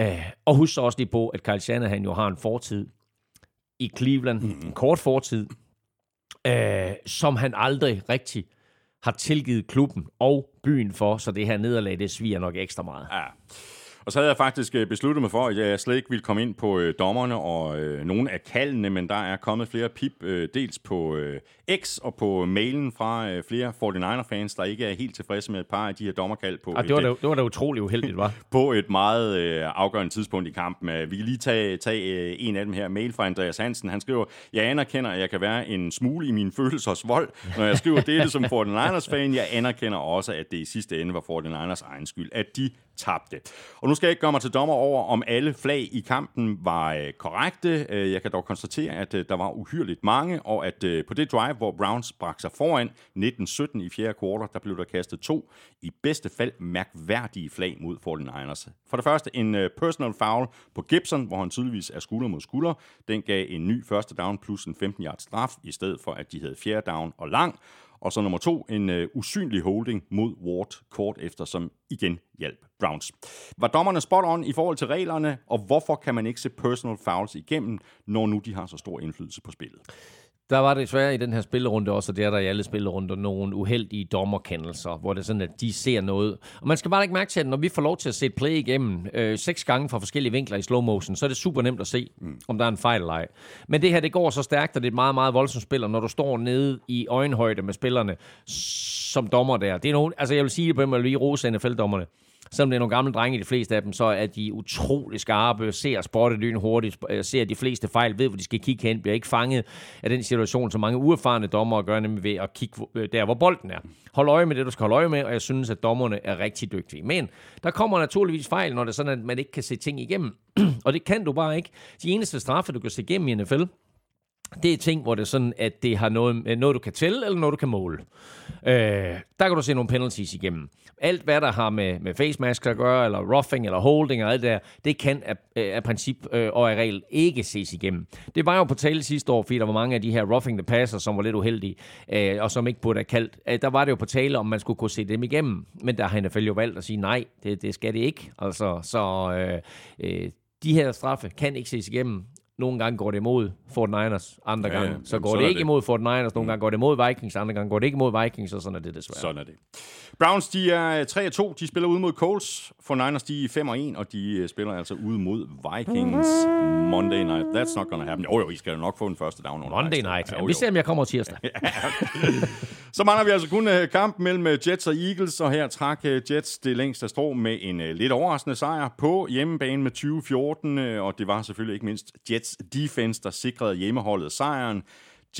Uh, og husk så også lige på, at Kyle Shanahan jo har en fortid i Cleveland, en kort fortid, øh, som han aldrig rigtig har tilgivet klubben og byen for, så det her nederlag, det sviger nok ekstra meget. Ja. Og så havde jeg faktisk øh, besluttet mig for, at jeg slet ikke ville komme ind på øh, dommerne og øh, nogle af kaldene, men der er kommet flere pip, øh, dels på øh, X og på mailen fra øh, flere 49er-fans, der ikke er helt tilfredse med et par af de her dommerkald på, Ah, det var, et, da, det var da utrolig uheldigt, var. *laughs* på et meget øh, afgørende tidspunkt i kampen. Øh, Vi kan lige tage, tage øh, en af dem her. Mail fra Andreas Hansen. Han skriver, jeg anerkender, at jeg kan være en smule i min følelsers vold, når jeg skriver dette som *laughs* 49ers-fan. Jeg anerkender også, at det i sidste ende var 49ers egen skyld, at de tabte. Og nu skal jeg ikke gøre mig til dommer over, om alle flag i kampen var øh, korrekte. Øh, jeg kan dog konstatere, at øh, der var uhyrligt mange, og at øh, på det drive, hvor Browns brak sig foran 19-17 i fjerde kvartal, der blev der kastet to i bedste fald mærkværdige flag mod 49ers. For det første en øh, personal foul på Gibson, hvor han tydeligvis er skulder mod skulder. Den gav en ny første down plus en 15 yard straf, i stedet for at de havde fjerde down og lang. Og så nummer to, en øh, usynlig holding mod Ward kort efter, som igen hjalp Browns. Var dommerne spot on i forhold til reglerne, og hvorfor kan man ikke se personal fouls igennem, når nu de har så stor indflydelse på spillet? Der var desværre i den her spillerunde også, og det er der i alle spillerunder, nogle uheldige dommerkendelser, hvor det er sådan, at de ser noget. Og man skal bare ikke mærke til, at når vi får lov til at se et play igennem øh, seks gange fra forskellige vinkler i slow motion, så er det super nemt at se, mm. om der er en fejl eller ej. Men det her, det går så stærkt, og det er et meget, meget voldsomt spil, og når du står nede i øjenhøjde med spillerne som dommer der, det er nogen, altså jeg vil sige det på måde, lige rose NFL-dommerne. Selvom det er nogle gamle drenge, de fleste af dem, så er de utrolig skarpe, ser spottet lyn hurtigt, øh, ser de fleste fejl, ved, hvor de skal kigge hen, bliver ikke fanget af den situation, som mange uerfarne dommer gør, nemlig ved at kigge øh, der, hvor bolden er. Hold øje med det, du skal holde øje med, og jeg synes, at dommerne er rigtig dygtige. Men der kommer naturligvis fejl, når det er sådan, at man ikke kan se ting igennem. *clears throat* og det kan du bare ikke. De eneste straffe, du kan se igennem i NFL, det er ting, hvor det er sådan, at det har noget, øh, noget du kan tælle, eller noget, du kan måle. Øh, der kan du se nogle penalties igennem. Alt, hvad der har med, med face mask at gøre, eller roughing, eller holding, og alt det der, det kan af, øh, af princip øh, og af regel ikke ses igennem. Det var jo på tale sidste år, fordi der var mange af de her roughing the passer, som var lidt uheldige, øh, og som ikke burde have kaldt. Øh, der var det jo på tale, om man skulle kunne se dem igennem. Men der har NFL jo valgt at sige, nej, det, det skal det ikke. Altså, så øh, øh, de her straffe kan ikke ses igennem. Nogle gange går det imod Fort Niners, andre Ja, gange ja. så går det ikke det. imod Fort Niners, nogle gange går det imod Vikings, andre gange går det ikke imod Vikings, og sådan er det desværre. Sådan er det. Browns, de er 3-2. De spiller ude mod Colts. For Niners, de er 5-1, og de øh, spiller altså ude mod Vikings Monday night. That's not gonna happen. Jo, jo, I skal jo nok få den første down. Monday night. Jo, Ja, jo. vi ser, om jeg kommer tirsdag. *laughs* Så mangler vi altså kun uh, kamp mellem øh, Jets og Eagles, og her trak Jets det længste strå med en lidt overraskende sejr på hjemmebane med 20-14, uh, og det var selvfølgelig ikke mindst Jets defense, der sikrede hjemmeholdet sejren.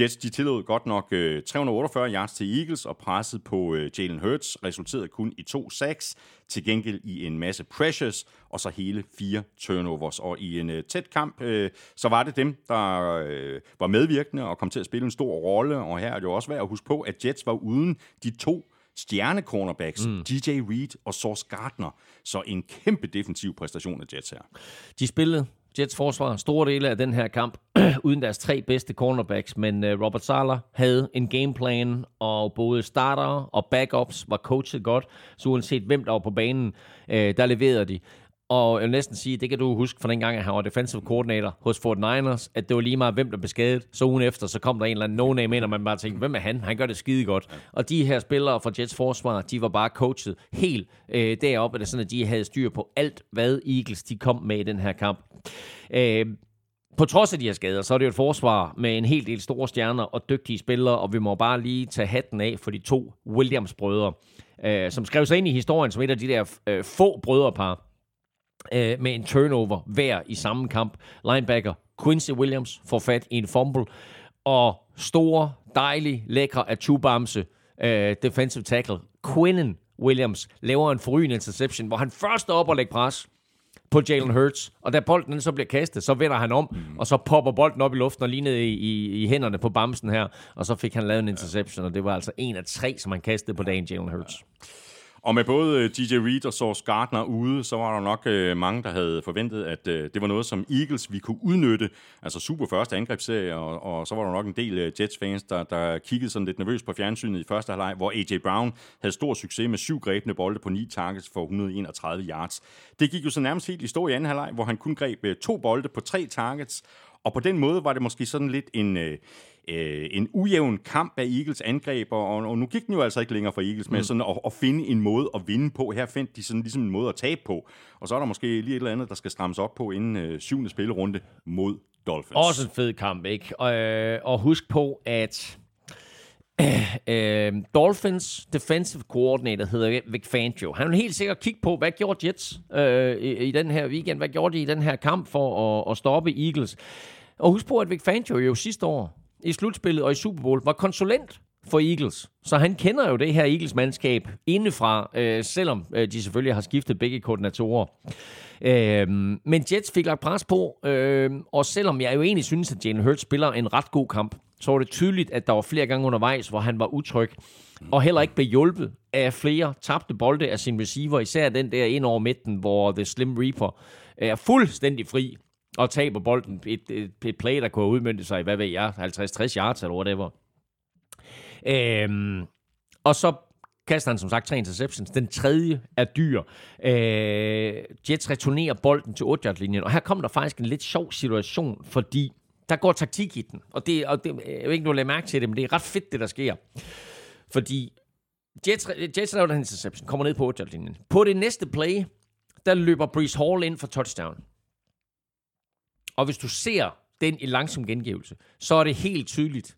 Jets de tillod godt nok øh, 348 yards til Eagles, og presset på øh, Jalen Hurts resulterede kun i to sacks, til gengæld i en masse pressures, og så hele fire turnovers. Og i en øh, tæt kamp, øh, så var det dem, der øh, var medvirkende og kom til at spille en stor rolle, og her er det jo også værd at huske på, at Jets var uden de to stjerne-cornerbacks, mm. DJ Reed og Sauce Gardner. Så en kæmpe defensiv præstation af Jets her. De spillede Jets forsvar stor del af den her kamp *clears throat* uden deres tre bedste cornerbacks, men uh, Robert Sala havde en gameplan, og både starter og backups var coachet godt, så uanset hvem der var på banen, uh, der leverede de. Og jeg vil næsten sige, det kan du huske fra den gang, at han var defensive coordinator hos Fort Niners, at det var lige meget, hvem der blev skadet. Så ugen efter, så kom der en eller anden no-name ind, og man bare tænkte, hvem er han? Han gør det skide godt. Og de her spillere fra Jets forsvar, de var bare coachet helt øh, deroppe, det sådan, at de havde styr på alt, hvad Eagles de kom med i den her kamp. Øh, på trods af de her skader, så er det jo et forsvar med en hel del store stjerner og dygtige spillere, og vi må bare lige tage hatten af for de to Williams-brødre, øh, som skrev sig ind i historien som et af de der øh, få brødrepar, øh, med en turnover hver i samme kamp. Linebacker Quincy Williams får fat i en fumble, og store, dejlige, lækre Achubamse øh, defensive tackle Quinnen Williams laver en forrygende interception, hvor han først er op og lægger pres på Jalen Hurts, og da bolden så bliver kastet, så vender han om, mm. og så popper bolden op i luften og lige ned i, i, i hænderne på bamsen her, og så fik han lavet en interception, og det var altså en af tre, som han kastede på dagen, Jalen Hurts. Og med både øh, DJ Reed og Sauce Gardner ude, så var der nok øh, mange, der havde forventet, at øh, det var noget, som Eagles vi kunne udnytte. Altså super første angrebsserie, og, og så var der nok en del øh, Jets-fans, der, der kiggede sådan lidt nervøst på fjernsynet i første halvleg, hvor AJ Brown havde stor succes med syv grebne bolde på ni targets for 131 yards. Det gik jo så nærmest helt i stå i anden halvleg, hvor han kun greb øh, to bolde på tre targets, og på den måde var det måske sådan lidt en... Øh, øh, en ujævn kamp af Eagles angreb, og, og nu gik den jo altså ikke længere for Eagles med mm. sådan at, at finde en måde at vinde på. Her fandt de sådan ligesom en måde at tabe på, og så er der måske lige et eller andet, der skal strammes op på inden øh, syvende spillerunde mod Dolphins. Også en fed kamp, ikke? Og, øh, og husk på, at *clears throat* øh, Dolphins defensive coordinator hedder Vic Fangio. Han vil helt sikkert kigge på, hvad gjorde Jets øh, i, i den her weekend? Hvad gjorde de i den her kamp for at, at stoppe Eagles? Og husk på, at Vic Fangio jo sidste år i slutspillet og i Super Bowl var konsulent for Eagles. Så han kender jo det her Eagles-mandskab indefra, øh, selvom øh, de selvfølgelig har skiftet begge koordinatorer. Øh, men Jets fik lagt pres på, øh, og selvom jeg jo egentlig synes, at Jalen Hurts spiller en ret god kamp, så var det tydeligt, at der var flere gange undervejs, hvor han var utryg, og heller ikke blev hjulpet af flere tabte bolde af sin receiver, især den der ind over midten, hvor The Slim Reaper er fuldstændig fri og taber bolden. Et, et, et play, der kunne udmyndte sig i, hvad ved jeg, 50-60 yards eller whatever. Øhm, og så kaster han som sagt tre interceptions. Den tredje er dyr. Øh, Jets returnerer bolden til 8 linjen og her kommer der faktisk en lidt sjov situation, fordi der går taktik i den. Og det, og det jeg ved ikke, du har mærke til det, men det er ret fedt, det der sker. Fordi Jets, Jets laver den interception, kommer ned på 8 linjen På det næste play, der løber Brees Hall ind for touchdown. Og hvis du ser den i langsom gengivelse, så er det helt tydeligt,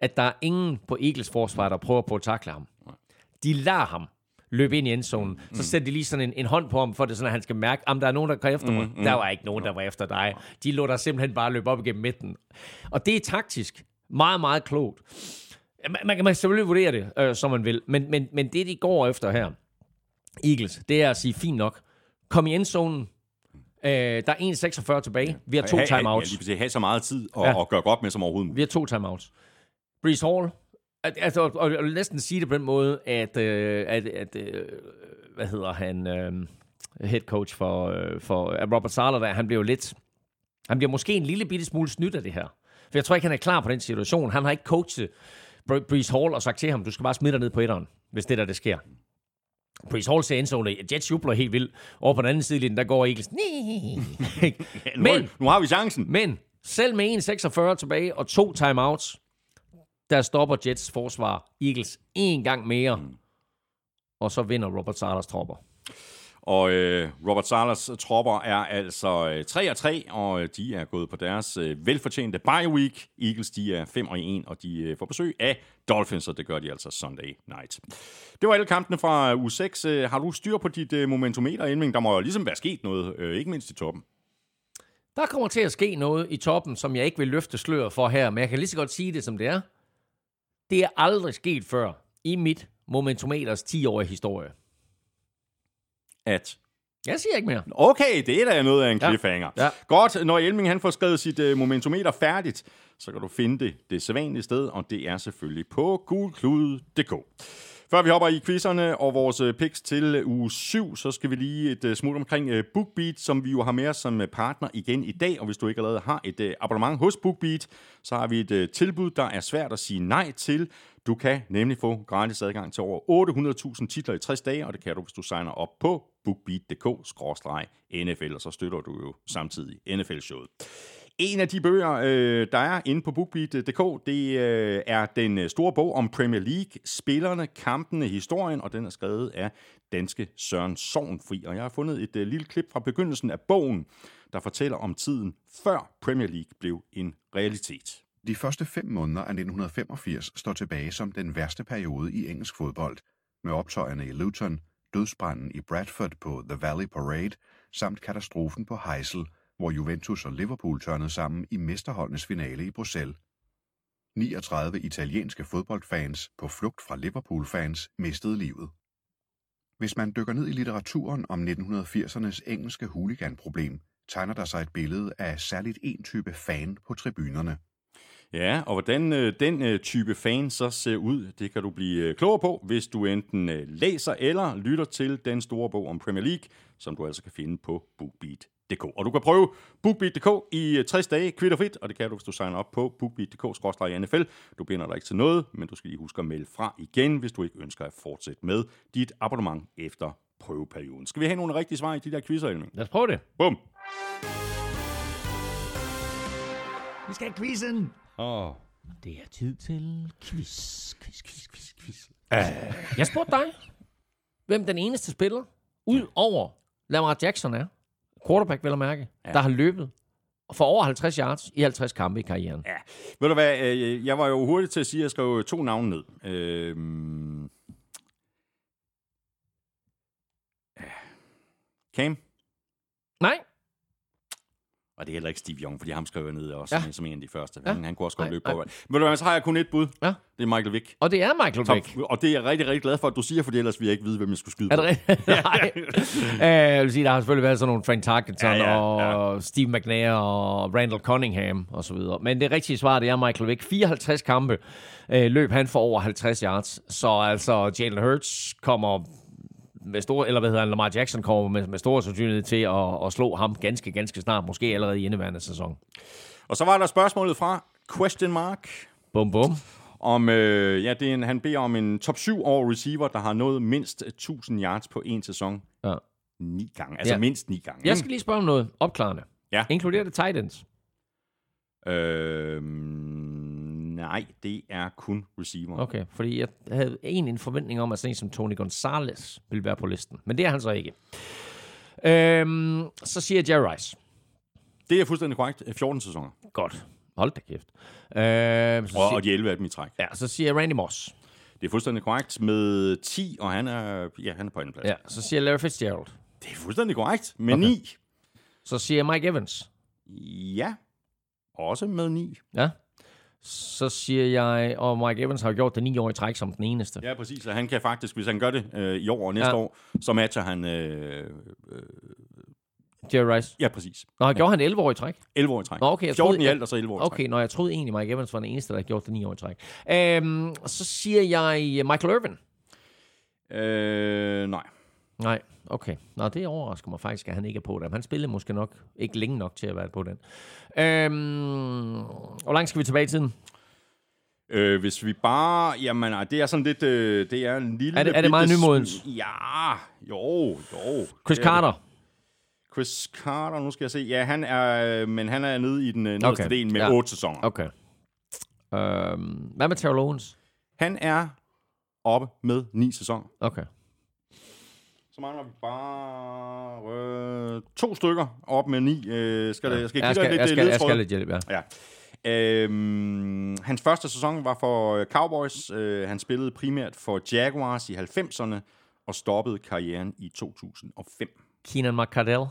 at der er ingen på Eagles forsvar, der prøver på at takle ham. De lader ham løbe ind i endzonen. Så mm. sætter de lige sådan en, en hånd på ham, for det sådan, at han skal mærke, om der er nogen, der går efter mig. Mm, mm. Der var ikke nogen, der var efter dig. De lå der simpelthen bare løbe op igennem midten. Og det er taktisk meget, meget klogt. Man, man kan selvfølgelig vurdere det, øh, som man vil, men, men, men det, de går efter her, Eagles, det er at sige, fint nok, kom i endzonen, Øh, der er 1,46 tilbage. Vi har to ha, timeouts. Ja, lige have så meget tid og, ja. og gøre godt med som overhovedet muligt. Vi har to timeouts. Breeze Hall, altså, og, og, og næsten sige det på den måde, at, øh, at, at øh, hvad hedder han, øh, head coach for, øh, for Robert Sala, der, han bliver jo lidt, han bliver måske en lille bitte smule snydt af det her. For jeg tror ikke, han er klar på den situation. Han har ikke coachet Breeze Hall og sagt til ham, du skal bare smide dig ned på etteren, hvis det der, det sker. Breeze Hall ser endzone, Jets jubler helt vildt. Over på den anden side, der går Eagles. *laughs* *laughs* men, nu har vi chancen. Men selv med 1,46 tilbage og to timeouts, der stopper Jets forsvar Eagles en gang mere. Mm. Og så vinder Robert Salas tropper. Og øh, Robert Salas tropper er altså øh, 3 og 3, og øh, de er gået på deres øh, velfortjente bye week. Eagles de er 5 og 1, og de øh, får besøg af Dolphins, og det gør de altså Sunday night. Det var alle kampene fra øh, u 6. Øh, har du styr på dit øh, momentometer, Elming? Der må jo ligesom være sket noget, øh, ikke mindst i toppen. Der kommer til at ske noget i toppen, som jeg ikke vil løfte sløret for her, men jeg kan lige så godt sige det, som det er. Det er aldrig sket før i mit Momentometers 10-årige historie. At Jeg siger ikke mere. Okay, det er da noget af en Ja. cliffhanger. Ja. Godt, når Elming han får skrevet sit uh, momentometer færdigt, så kan du finde det det sædvanlige sted, og det er selvfølgelig på gulklude.dk. Før vi hopper i quizzerne og vores øh, picks til øh, uge 7, så skal vi lige et øh, smut omkring BookBeat, som vi jo har med os som partner igen i dag. Og hvis du ikke allerede har et abonnement hos BookBeat, så har vi et tilbud, der er svært at sige nej til. Du kan nemlig få gratis adgang til over 800.000 titler i 60 dage, og det kan du, hvis du signer op på bookbeat.dk-nfl, og så støtter du jo samtidig NFL-showet. En af de bøger, øh, der er inde på bookbeat.dk, det øh, er den øh, store bog om Premier League, spillerne, kampene, historien, og den er skrevet af danske Søren Sovnfri. Og jeg har fundet et øh, lille klip fra begyndelsen af bogen, der fortæller om tiden før Premier League blev en realitet. De første fem måneder af 1985 står tilbage som den værste periode i engelsk fodbold, med optøjerne i Luton, dødsbranden i Bradford på The Valley Parade, samt katastrofen på Heysel, hvor Juventus og Liverpool tørnede sammen i mesterholdenes finale i Bruxelles. 39 italienske fodboldfans på flugt fra Liverpool-fans mistede livet. Hvis man dykker ned i litteraturen om 1980'ernes engelske huliganproblem, tegner der sig et billede af særligt en type fan på tribunerne. Ja, og hvordan øh, den øh, type fan så ser ud, det kan du blive øh, klogere på, hvis du enten øh, læser eller lytter til den store bog om Premier League, som du altså kan finde på BookBeat. BookBeat.dk. Og du kan prøve BookBeat.dk i øh, 60 dage kvitterfrit, og det kan du, hvis du signer op på BookBeat.dk-nfl. Du binder dig ikke til noget, men du skal lige huske at melde fra igen, hvis du ikke ønsker at fortsætte med dit abonnement efter prøveperioden. Skal vi have nogle rigtige svar i de der quizzer, Elming? Lad os prøve det. Bum! Vi skal have quizzen. Åh. Oh. Det er tid til quiz, quiz, quiz, quiz, quiz. Uh. Jeg spurgte dig, hvem den eneste spiller, ud over Lamar Jackson er, quarterback vel at mærke, ja. der har løbet for over 50 yards i 50 kampe i karrieren. Ja, ved du hvad, øh, jeg var jo hurtig til at sige, at jeg skrev to navne ned. Ja. Cam, Nej, og det er heller ikke Steve Young, fordi ham skrev jeg ned også Ja. ja. som en af de første. Ja. Ja. Han kunne også godt løbe på. Ved du hvad, så har jeg kun et bud. Ja. Det er Michael Vick. og det er Michael Top, Vick. og det er jeg rigtig, rigtig glad for, at du siger, for ellers ville jeg ikke vide, hvem jeg skulle skyde Er det rigtigt? *laughs* *laughs* Nej. Øh, jeg vil sige, der har selvfølgelig været sådan nogle Frank Tarkenton Ja, ja, og Steve McNair og Randall Cunningham og så videre. Men det rigtige svar, det er Michael Vick. 54 kampe øh, løb han for over 50 yards. Så altså, Jalen Hurts kommer med store, eller hvad hedder han, Lamar Jackson kommer med, med stor sandsynlighed til at, at slå ham ganske, ganske snart, måske allerede i indeværende sæson. Og så var der spørgsmålet fra Question Mark. Bum, bum. Om, øh, ja, det er en, han beder om en top 7 over receiver, der har nået mindst 1000 yards på en sæson. Ja. Ni gange. Altså Ja. mindst ni gange. Jeg skal lige spørge om noget opklarende. Ja. Inkluderer det tight ends? Øh, nej, det er kun receiver. Okay, fordi jeg havde egentlig en forventning om, at sådan en som Tony Gonzalez ville være på listen. Men det er han så ikke. Øhm, så siger jeg Jerry Rice. Det er fuldstændig korrekt. 14 sæsoner. Godt. Hold da kæft. Øhm, så, Og, siger, og de 11 af dem i træk. ja, så siger jeg Randy Moss. Det er fuldstændig korrekt med 10, og han er, ja, han er på anden plads. Ja, så siger jeg Larry Fitzgerald. Det er fuldstændig korrekt med Okay. okay. 9. Så siger jeg Mike Evans. Ja, også med 9. Ja. Så siger jeg, og Mike Evans har jo gjort det ni år i træk som den eneste. Ja, præcis. Og han kan faktisk, hvis han gør det øh, i år og næste Ja. ja. år, så matcher han... Øh, Jerry Rice. ja, præcis. Nå, han gjorde han 11 år i træk? 11 år i træk. Nå, okay, jeg 14 troede- i alt, og så 11 år i træk. Okay, når jeg troede egentlig, Mike Evans var den eneste, der havde gjort det ni år i træk. Øhm, så siger jeg Michael Irvin. Øh, nej. Nej, okay. Nå, det overrasker mig faktisk, at han ikke er på den. Han spillede måske nok ikke længe nok til at være på den. Øhm, hvor langt skal vi tilbage i tiden? Øh, hvis vi bare... Jamen, nej, det er sådan lidt... Øh, det er en lille... Er det- er det meget nymodens? Ja, jo, jo. Chris er Carter. det. Chris Carter, nu skal jeg se. Ja, han er... øh, Men han er nede i den øh, nederste Okay, del med ja. 8 sæsoner. Okay. Øhm, hvad med Terrell Owens? Han er oppe med 9 sæsoner. Okay. Så mangler vi bare øh, to stykker op med 9. Øh, skal, det, skal jeg, jeg, give dig skal, lidt jeg, øh, skal, jeg skal lidt hjælp, ja. Ja. Øhm, hans første sæson var for øh, Cowboys. Øh, han spillede primært for Jaguars i 90'erne og stoppede karrieren i 2005. Keenan McCardell.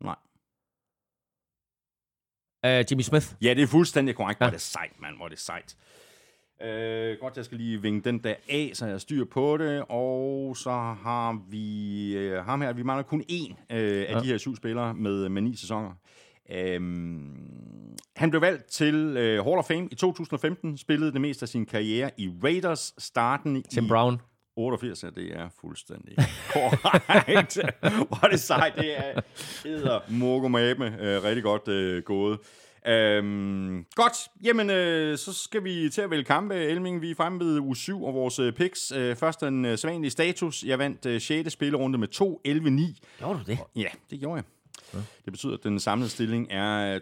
Nej. Uh, Jimmy Smith. Ja, det er fuldstændig korrekt. Hvor Ja. er det sejt, mand. Hvor er det sejt. Øh, godt, jeg skal lige vinge den der af, så jeg styr på det. Og så har vi øh, ham her. Vi mangler kun én øh, af Ja. de her syv spillere med, med ni sæsoner. Øhm, han blev valgt til øh, Hall of Fame i 2015, spillede det meste af sin karriere i Raiders, starten Tim i Brown. 88, ja, det er fuldstændig korrekt. *laughs* Hvor er det sejt, det er edder mogomabe. Øh, rigtig godt øh, gået. Øhm, godt, jamen øh, så skal vi til at vælge kampe. Elming, vi er fremme ved uge 7 og vores øh, picks. Øh, først den øh, sædvanlige status. Jeg vandt øh, 6. spillerunde med 2-11-9. Gjorde du det? Ja, det gjorde jeg. Det betyder, at den samlede stilling er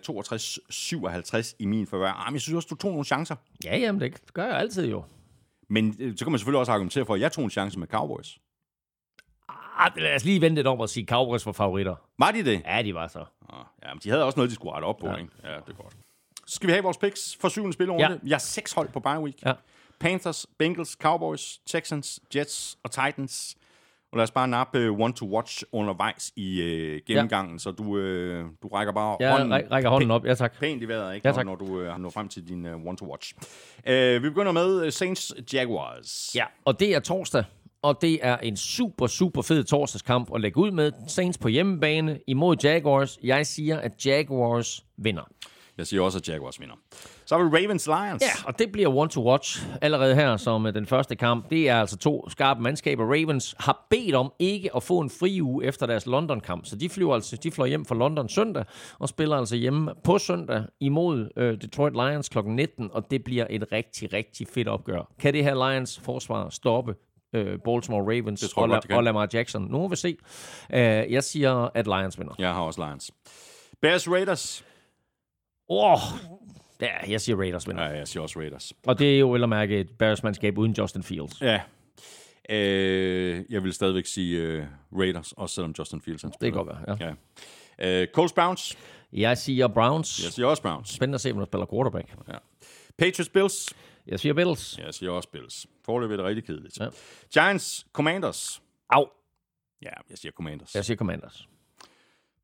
62-57 i min forvær. Ah, men jeg synes også, du tog nogle chancer. Ja, jamen, det gør jeg altid jo. Men øh, så kan man selvfølgelig også argumentere for, at jeg tog en chance med Cowboys. Ah, lad os lige vente et om at sige, Cowboys var favoritter. Var de det? Ja, de var så. Ja, men de havde også noget, de skulle rette op på, ja. ikke? Ja, det er godt. Så skal vi have vores picks for syvende spillerunde. Ja. Ja. Jeg har seks hold på bye week. Ja. Panthers, Bengals, Cowboys, Texans, Jets og Titans. Og lad os bare nappe uh, one to watch undervejs i uh, gennemgangen, ja. så du, uh, du rækker bare Jeg hånden ræ- rækker hånden op. Ja, tak. pænt i vejret, ikke? Ja, tak. når, når du uh, når frem til din uh, one to watch. Uh, vi begynder med uh, Saints Jaguars. Ja, og det er torsdag. Og det er en super, super fed torsdagskamp at lægge ud med. Saints på hjemmebane imod Jaguars. Jeg siger, at Jaguars vinder. Jeg siger også, at Jaguars vinder. Så har vi Ravens Lions. Ja, og det bliver one to watch allerede her som øh, den første kamp. Det er altså to skarpe mandskaber. Ravens har bedt om ikke at få en fri uge efter deres London-kamp, så de flyver altså de flyver hjem fra London søndag og spiller altså hjemme på søndag imod øh, Detroit Lions kl. 19, og det bliver et rigtig, rigtig fedt opgør. Kan det her Lions forsvar stoppe øh, Baltimore Ravens Det tror jeg og, godt, det kan. og Lamar Jackson? Nu må vi se. Øh, jeg siger, at Lions vinder. Jeg har også Lions. Bears Raiders. Åh, oh, ja, jeg siger Raiders vinder. Ja, jeg siger også Raiders. Og det er jo vel at mærke et Bears-mandskab uden Justin Fields. Ja. Øh, jeg vil stadigvæk sige uh, Raiders, også selvom Justin Fields han Det spiller. kan godt være, ja. Ja. Uh, Colts Browns. Jeg siger Browns. Jeg siger også Browns. Spændende at se, om der spiller quarterback. Ja. Patriots Bills. Jeg siger Bills. Jeg siger også Bills. Forløbet er det rigtig kedeligt. Ja. Giants Commanders. Au. Ja, jeg siger Commanders. Jeg siger Commanders.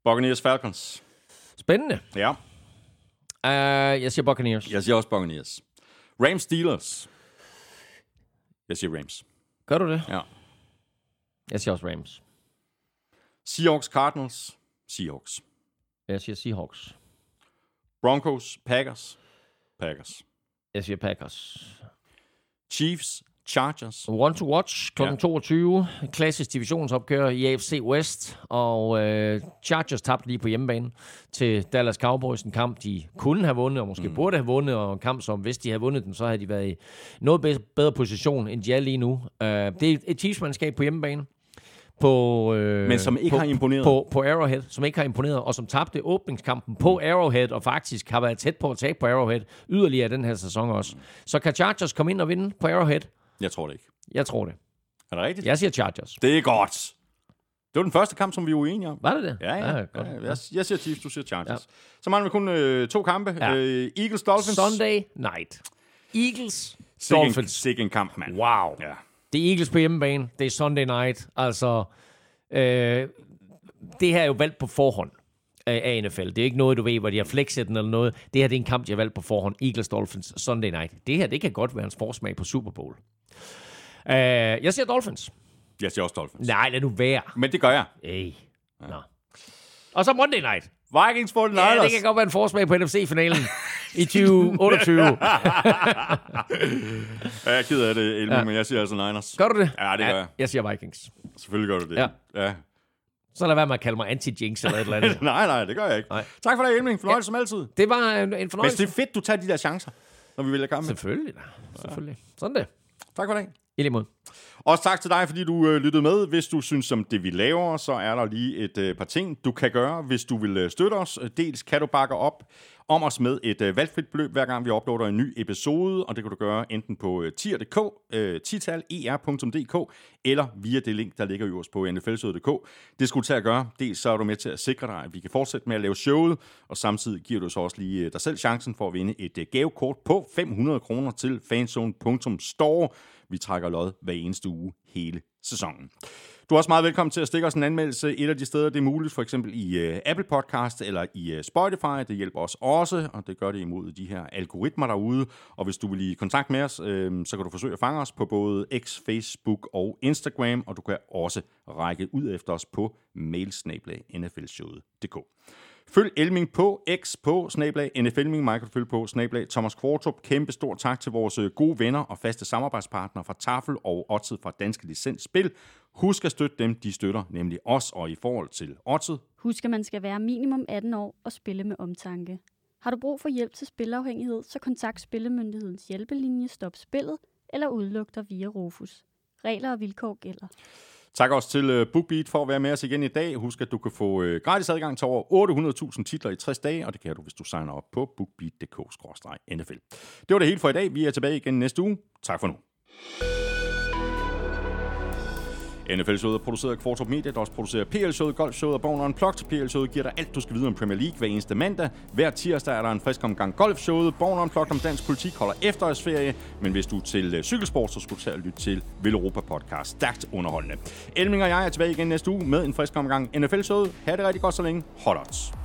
Buccaneers Falcons. Spændende. Ja, Uh, jeg siger Buccaneers. jeg siger også Buccaneers. Rams Steelers. Jeg siger Rams. Gør du det? Ja. Jeg siger også Rams. Seahawks Cardinals. Seahawks. Jeg siger Seahawks. Broncos Packers. Packers. Jeg siger Packers. Chiefs Chargers. One to watch kl. Ja. 22. Klassisk divisionsopgør i AFC West. Og øh, Chargers tabte lige på hjemmebane til Dallas Cowboys. En kamp, de kunne have vundet, og måske mm. burde have vundet. Og en kamp, som hvis de havde vundet den, så havde de været i noget bedre, position, end de er lige nu. Uh, det er et Chiefs-mandskab på hjemmebane. På, øh, Men som ikke på, har imponeret. På, på Arrowhead, som ikke har imponeret, og som tabte åbningskampen på Arrowhead, og faktisk har været tæt på at tabe på Arrowhead yderligere den her sæson også. Så kan Chargers komme ind og vinde på Arrowhead? Jeg tror det ikke. Jeg tror det. Er det rigtigt? Jeg siger Chargers. Det er godt. Det var den første kamp, som vi var uenige om. Var det det? Ja, ja. godt. ja jeg, jeg siger Chiefs, du siger Chargers. Ja. Så mangler vi kun øh, to kampe. Ja. Øh, Eagles Dolphins. Sunday night. Eagles, Sikke en, kamp, mand. Wow. Ja. Det er Eagles på hjemmebane. Det er Sunday night. Altså, øh, det her er jo valgt på forhånd af NFL. Det er ikke noget, du ved, hvor de har flexet den eller noget. Det her det er en kamp, de har valgt på forhånd. Eagles Dolphins Sunday night. Det her, det kan godt være en forsmag på Super Bowl. Øh, jeg siger Dolphins. Jeg siger også Dolphins. Nej, lad nu være. Men det gør jeg. Hey. Nå. Og så Monday night. Vikings 49ers. Ja, det kan godt være en forsmag på NFC-finalen i 2028. *laughs* Ja, jeg er ked af det, Elming, ja. Ja. men jeg siger altså Niners. Gør du det? Ja, det gør jeg. Jeg siger Vikings. Selvfølgelig gør du det. Ja. ja. Så lad være med at kalde mig anti-jinx eller et eller andet. *laughs* nej, nej, det gør jeg ikke. Nej. Tak for det, Elming. Fornøjelse som altid. Det var en, en Men fornøjelse. det er fedt, du tager de der chancer, når vi vælger kampe. Selvfølgelig da. Selvfølgelig. Sådan det. Tak for det. I lige måde. Også tak til dig, fordi du øh, lyttede med. Hvis du synes om det, vi laver, så er der lige et øh, par ting, du kan gøre, hvis du vil øh, støtte os. Øh, dels kan du bakke op om os med et øh, valgfrit beløb, hver gang vi uploader en ny episode, og det kan du gøre enten på øh, tier.dk, øh, tital.er.dk, eller via det link, der ligger øverst på nflsøde.dk. Det skulle tage til at gøre. Dels så er du med til at sikre dig, at vi kan fortsætte med at lave showet, og samtidig giver du så også lige øh, dig selv chancen for at vinde et øh, gavekort på 500 kroner til fanzone.store. Vi trækker lod hver eneste uge hele sæsonen. Du er også meget velkommen til at stikke os en anmeldelse et af de steder, det er muligt, for eksempel i uh, Apple Podcast eller i uh, Spotify. Det hjælper os også, og det gør det imod de her algoritmer derude. Og hvis du vil i kontakt med os, øh, så kan du forsøge at fange os på både X, Facebook og Instagram, og du kan også række ud efter os på mailsnablag.nflshowet.dk. Følg Elming på X på snablag NFLming, Michael følg på snablag Thomas Kvartrup. Kæmpe stor tak til vores øh, gode venner og faste samarbejdspartnere fra Tafel og Otted fra Danske Licens Spil. Husk at støtte dem, de støtter nemlig os, og i forhold til Otted, Husk, at man skal være minimum 18 år og spille med omtanke. Har du brug for hjælp til spilafhængighed, så kontakt Spillemyndighedens hjælpelinje Stop Spillet eller udluk dig via Rufus. Regler og vilkår gælder. Tak også til øh, BookBeat for at være med os igen i dag. Husk, at du kan få øh, gratis adgang til over 800.000 titler i 60 dage, og det kan du, hvis du signer op på bookbeat.dk-nfl. Det var det hele for i dag. Vi er tilbage igen næste uge. Tak for nu. NFL-showet er produceret af Kvartrup Media, der også producerer PL-showet, Golf-showet og Born Unplugged. PL-showet giver dig alt, du skal vide om Premier League hver eneste mandag. Hver tirsdag er der en frisk omgang Golf-showet. Born Unplugged om dansk politik holder efterårsferie. Men hvis du er til øh, cykelsport, så skulle du tage og lytte til Vil Europa Podcast. Stærkt underholdende. Elming og jeg er tilbage igen næste uge med en frisk omgang NFL-showet. Ha' det rigtig godt så længe. Hot odds.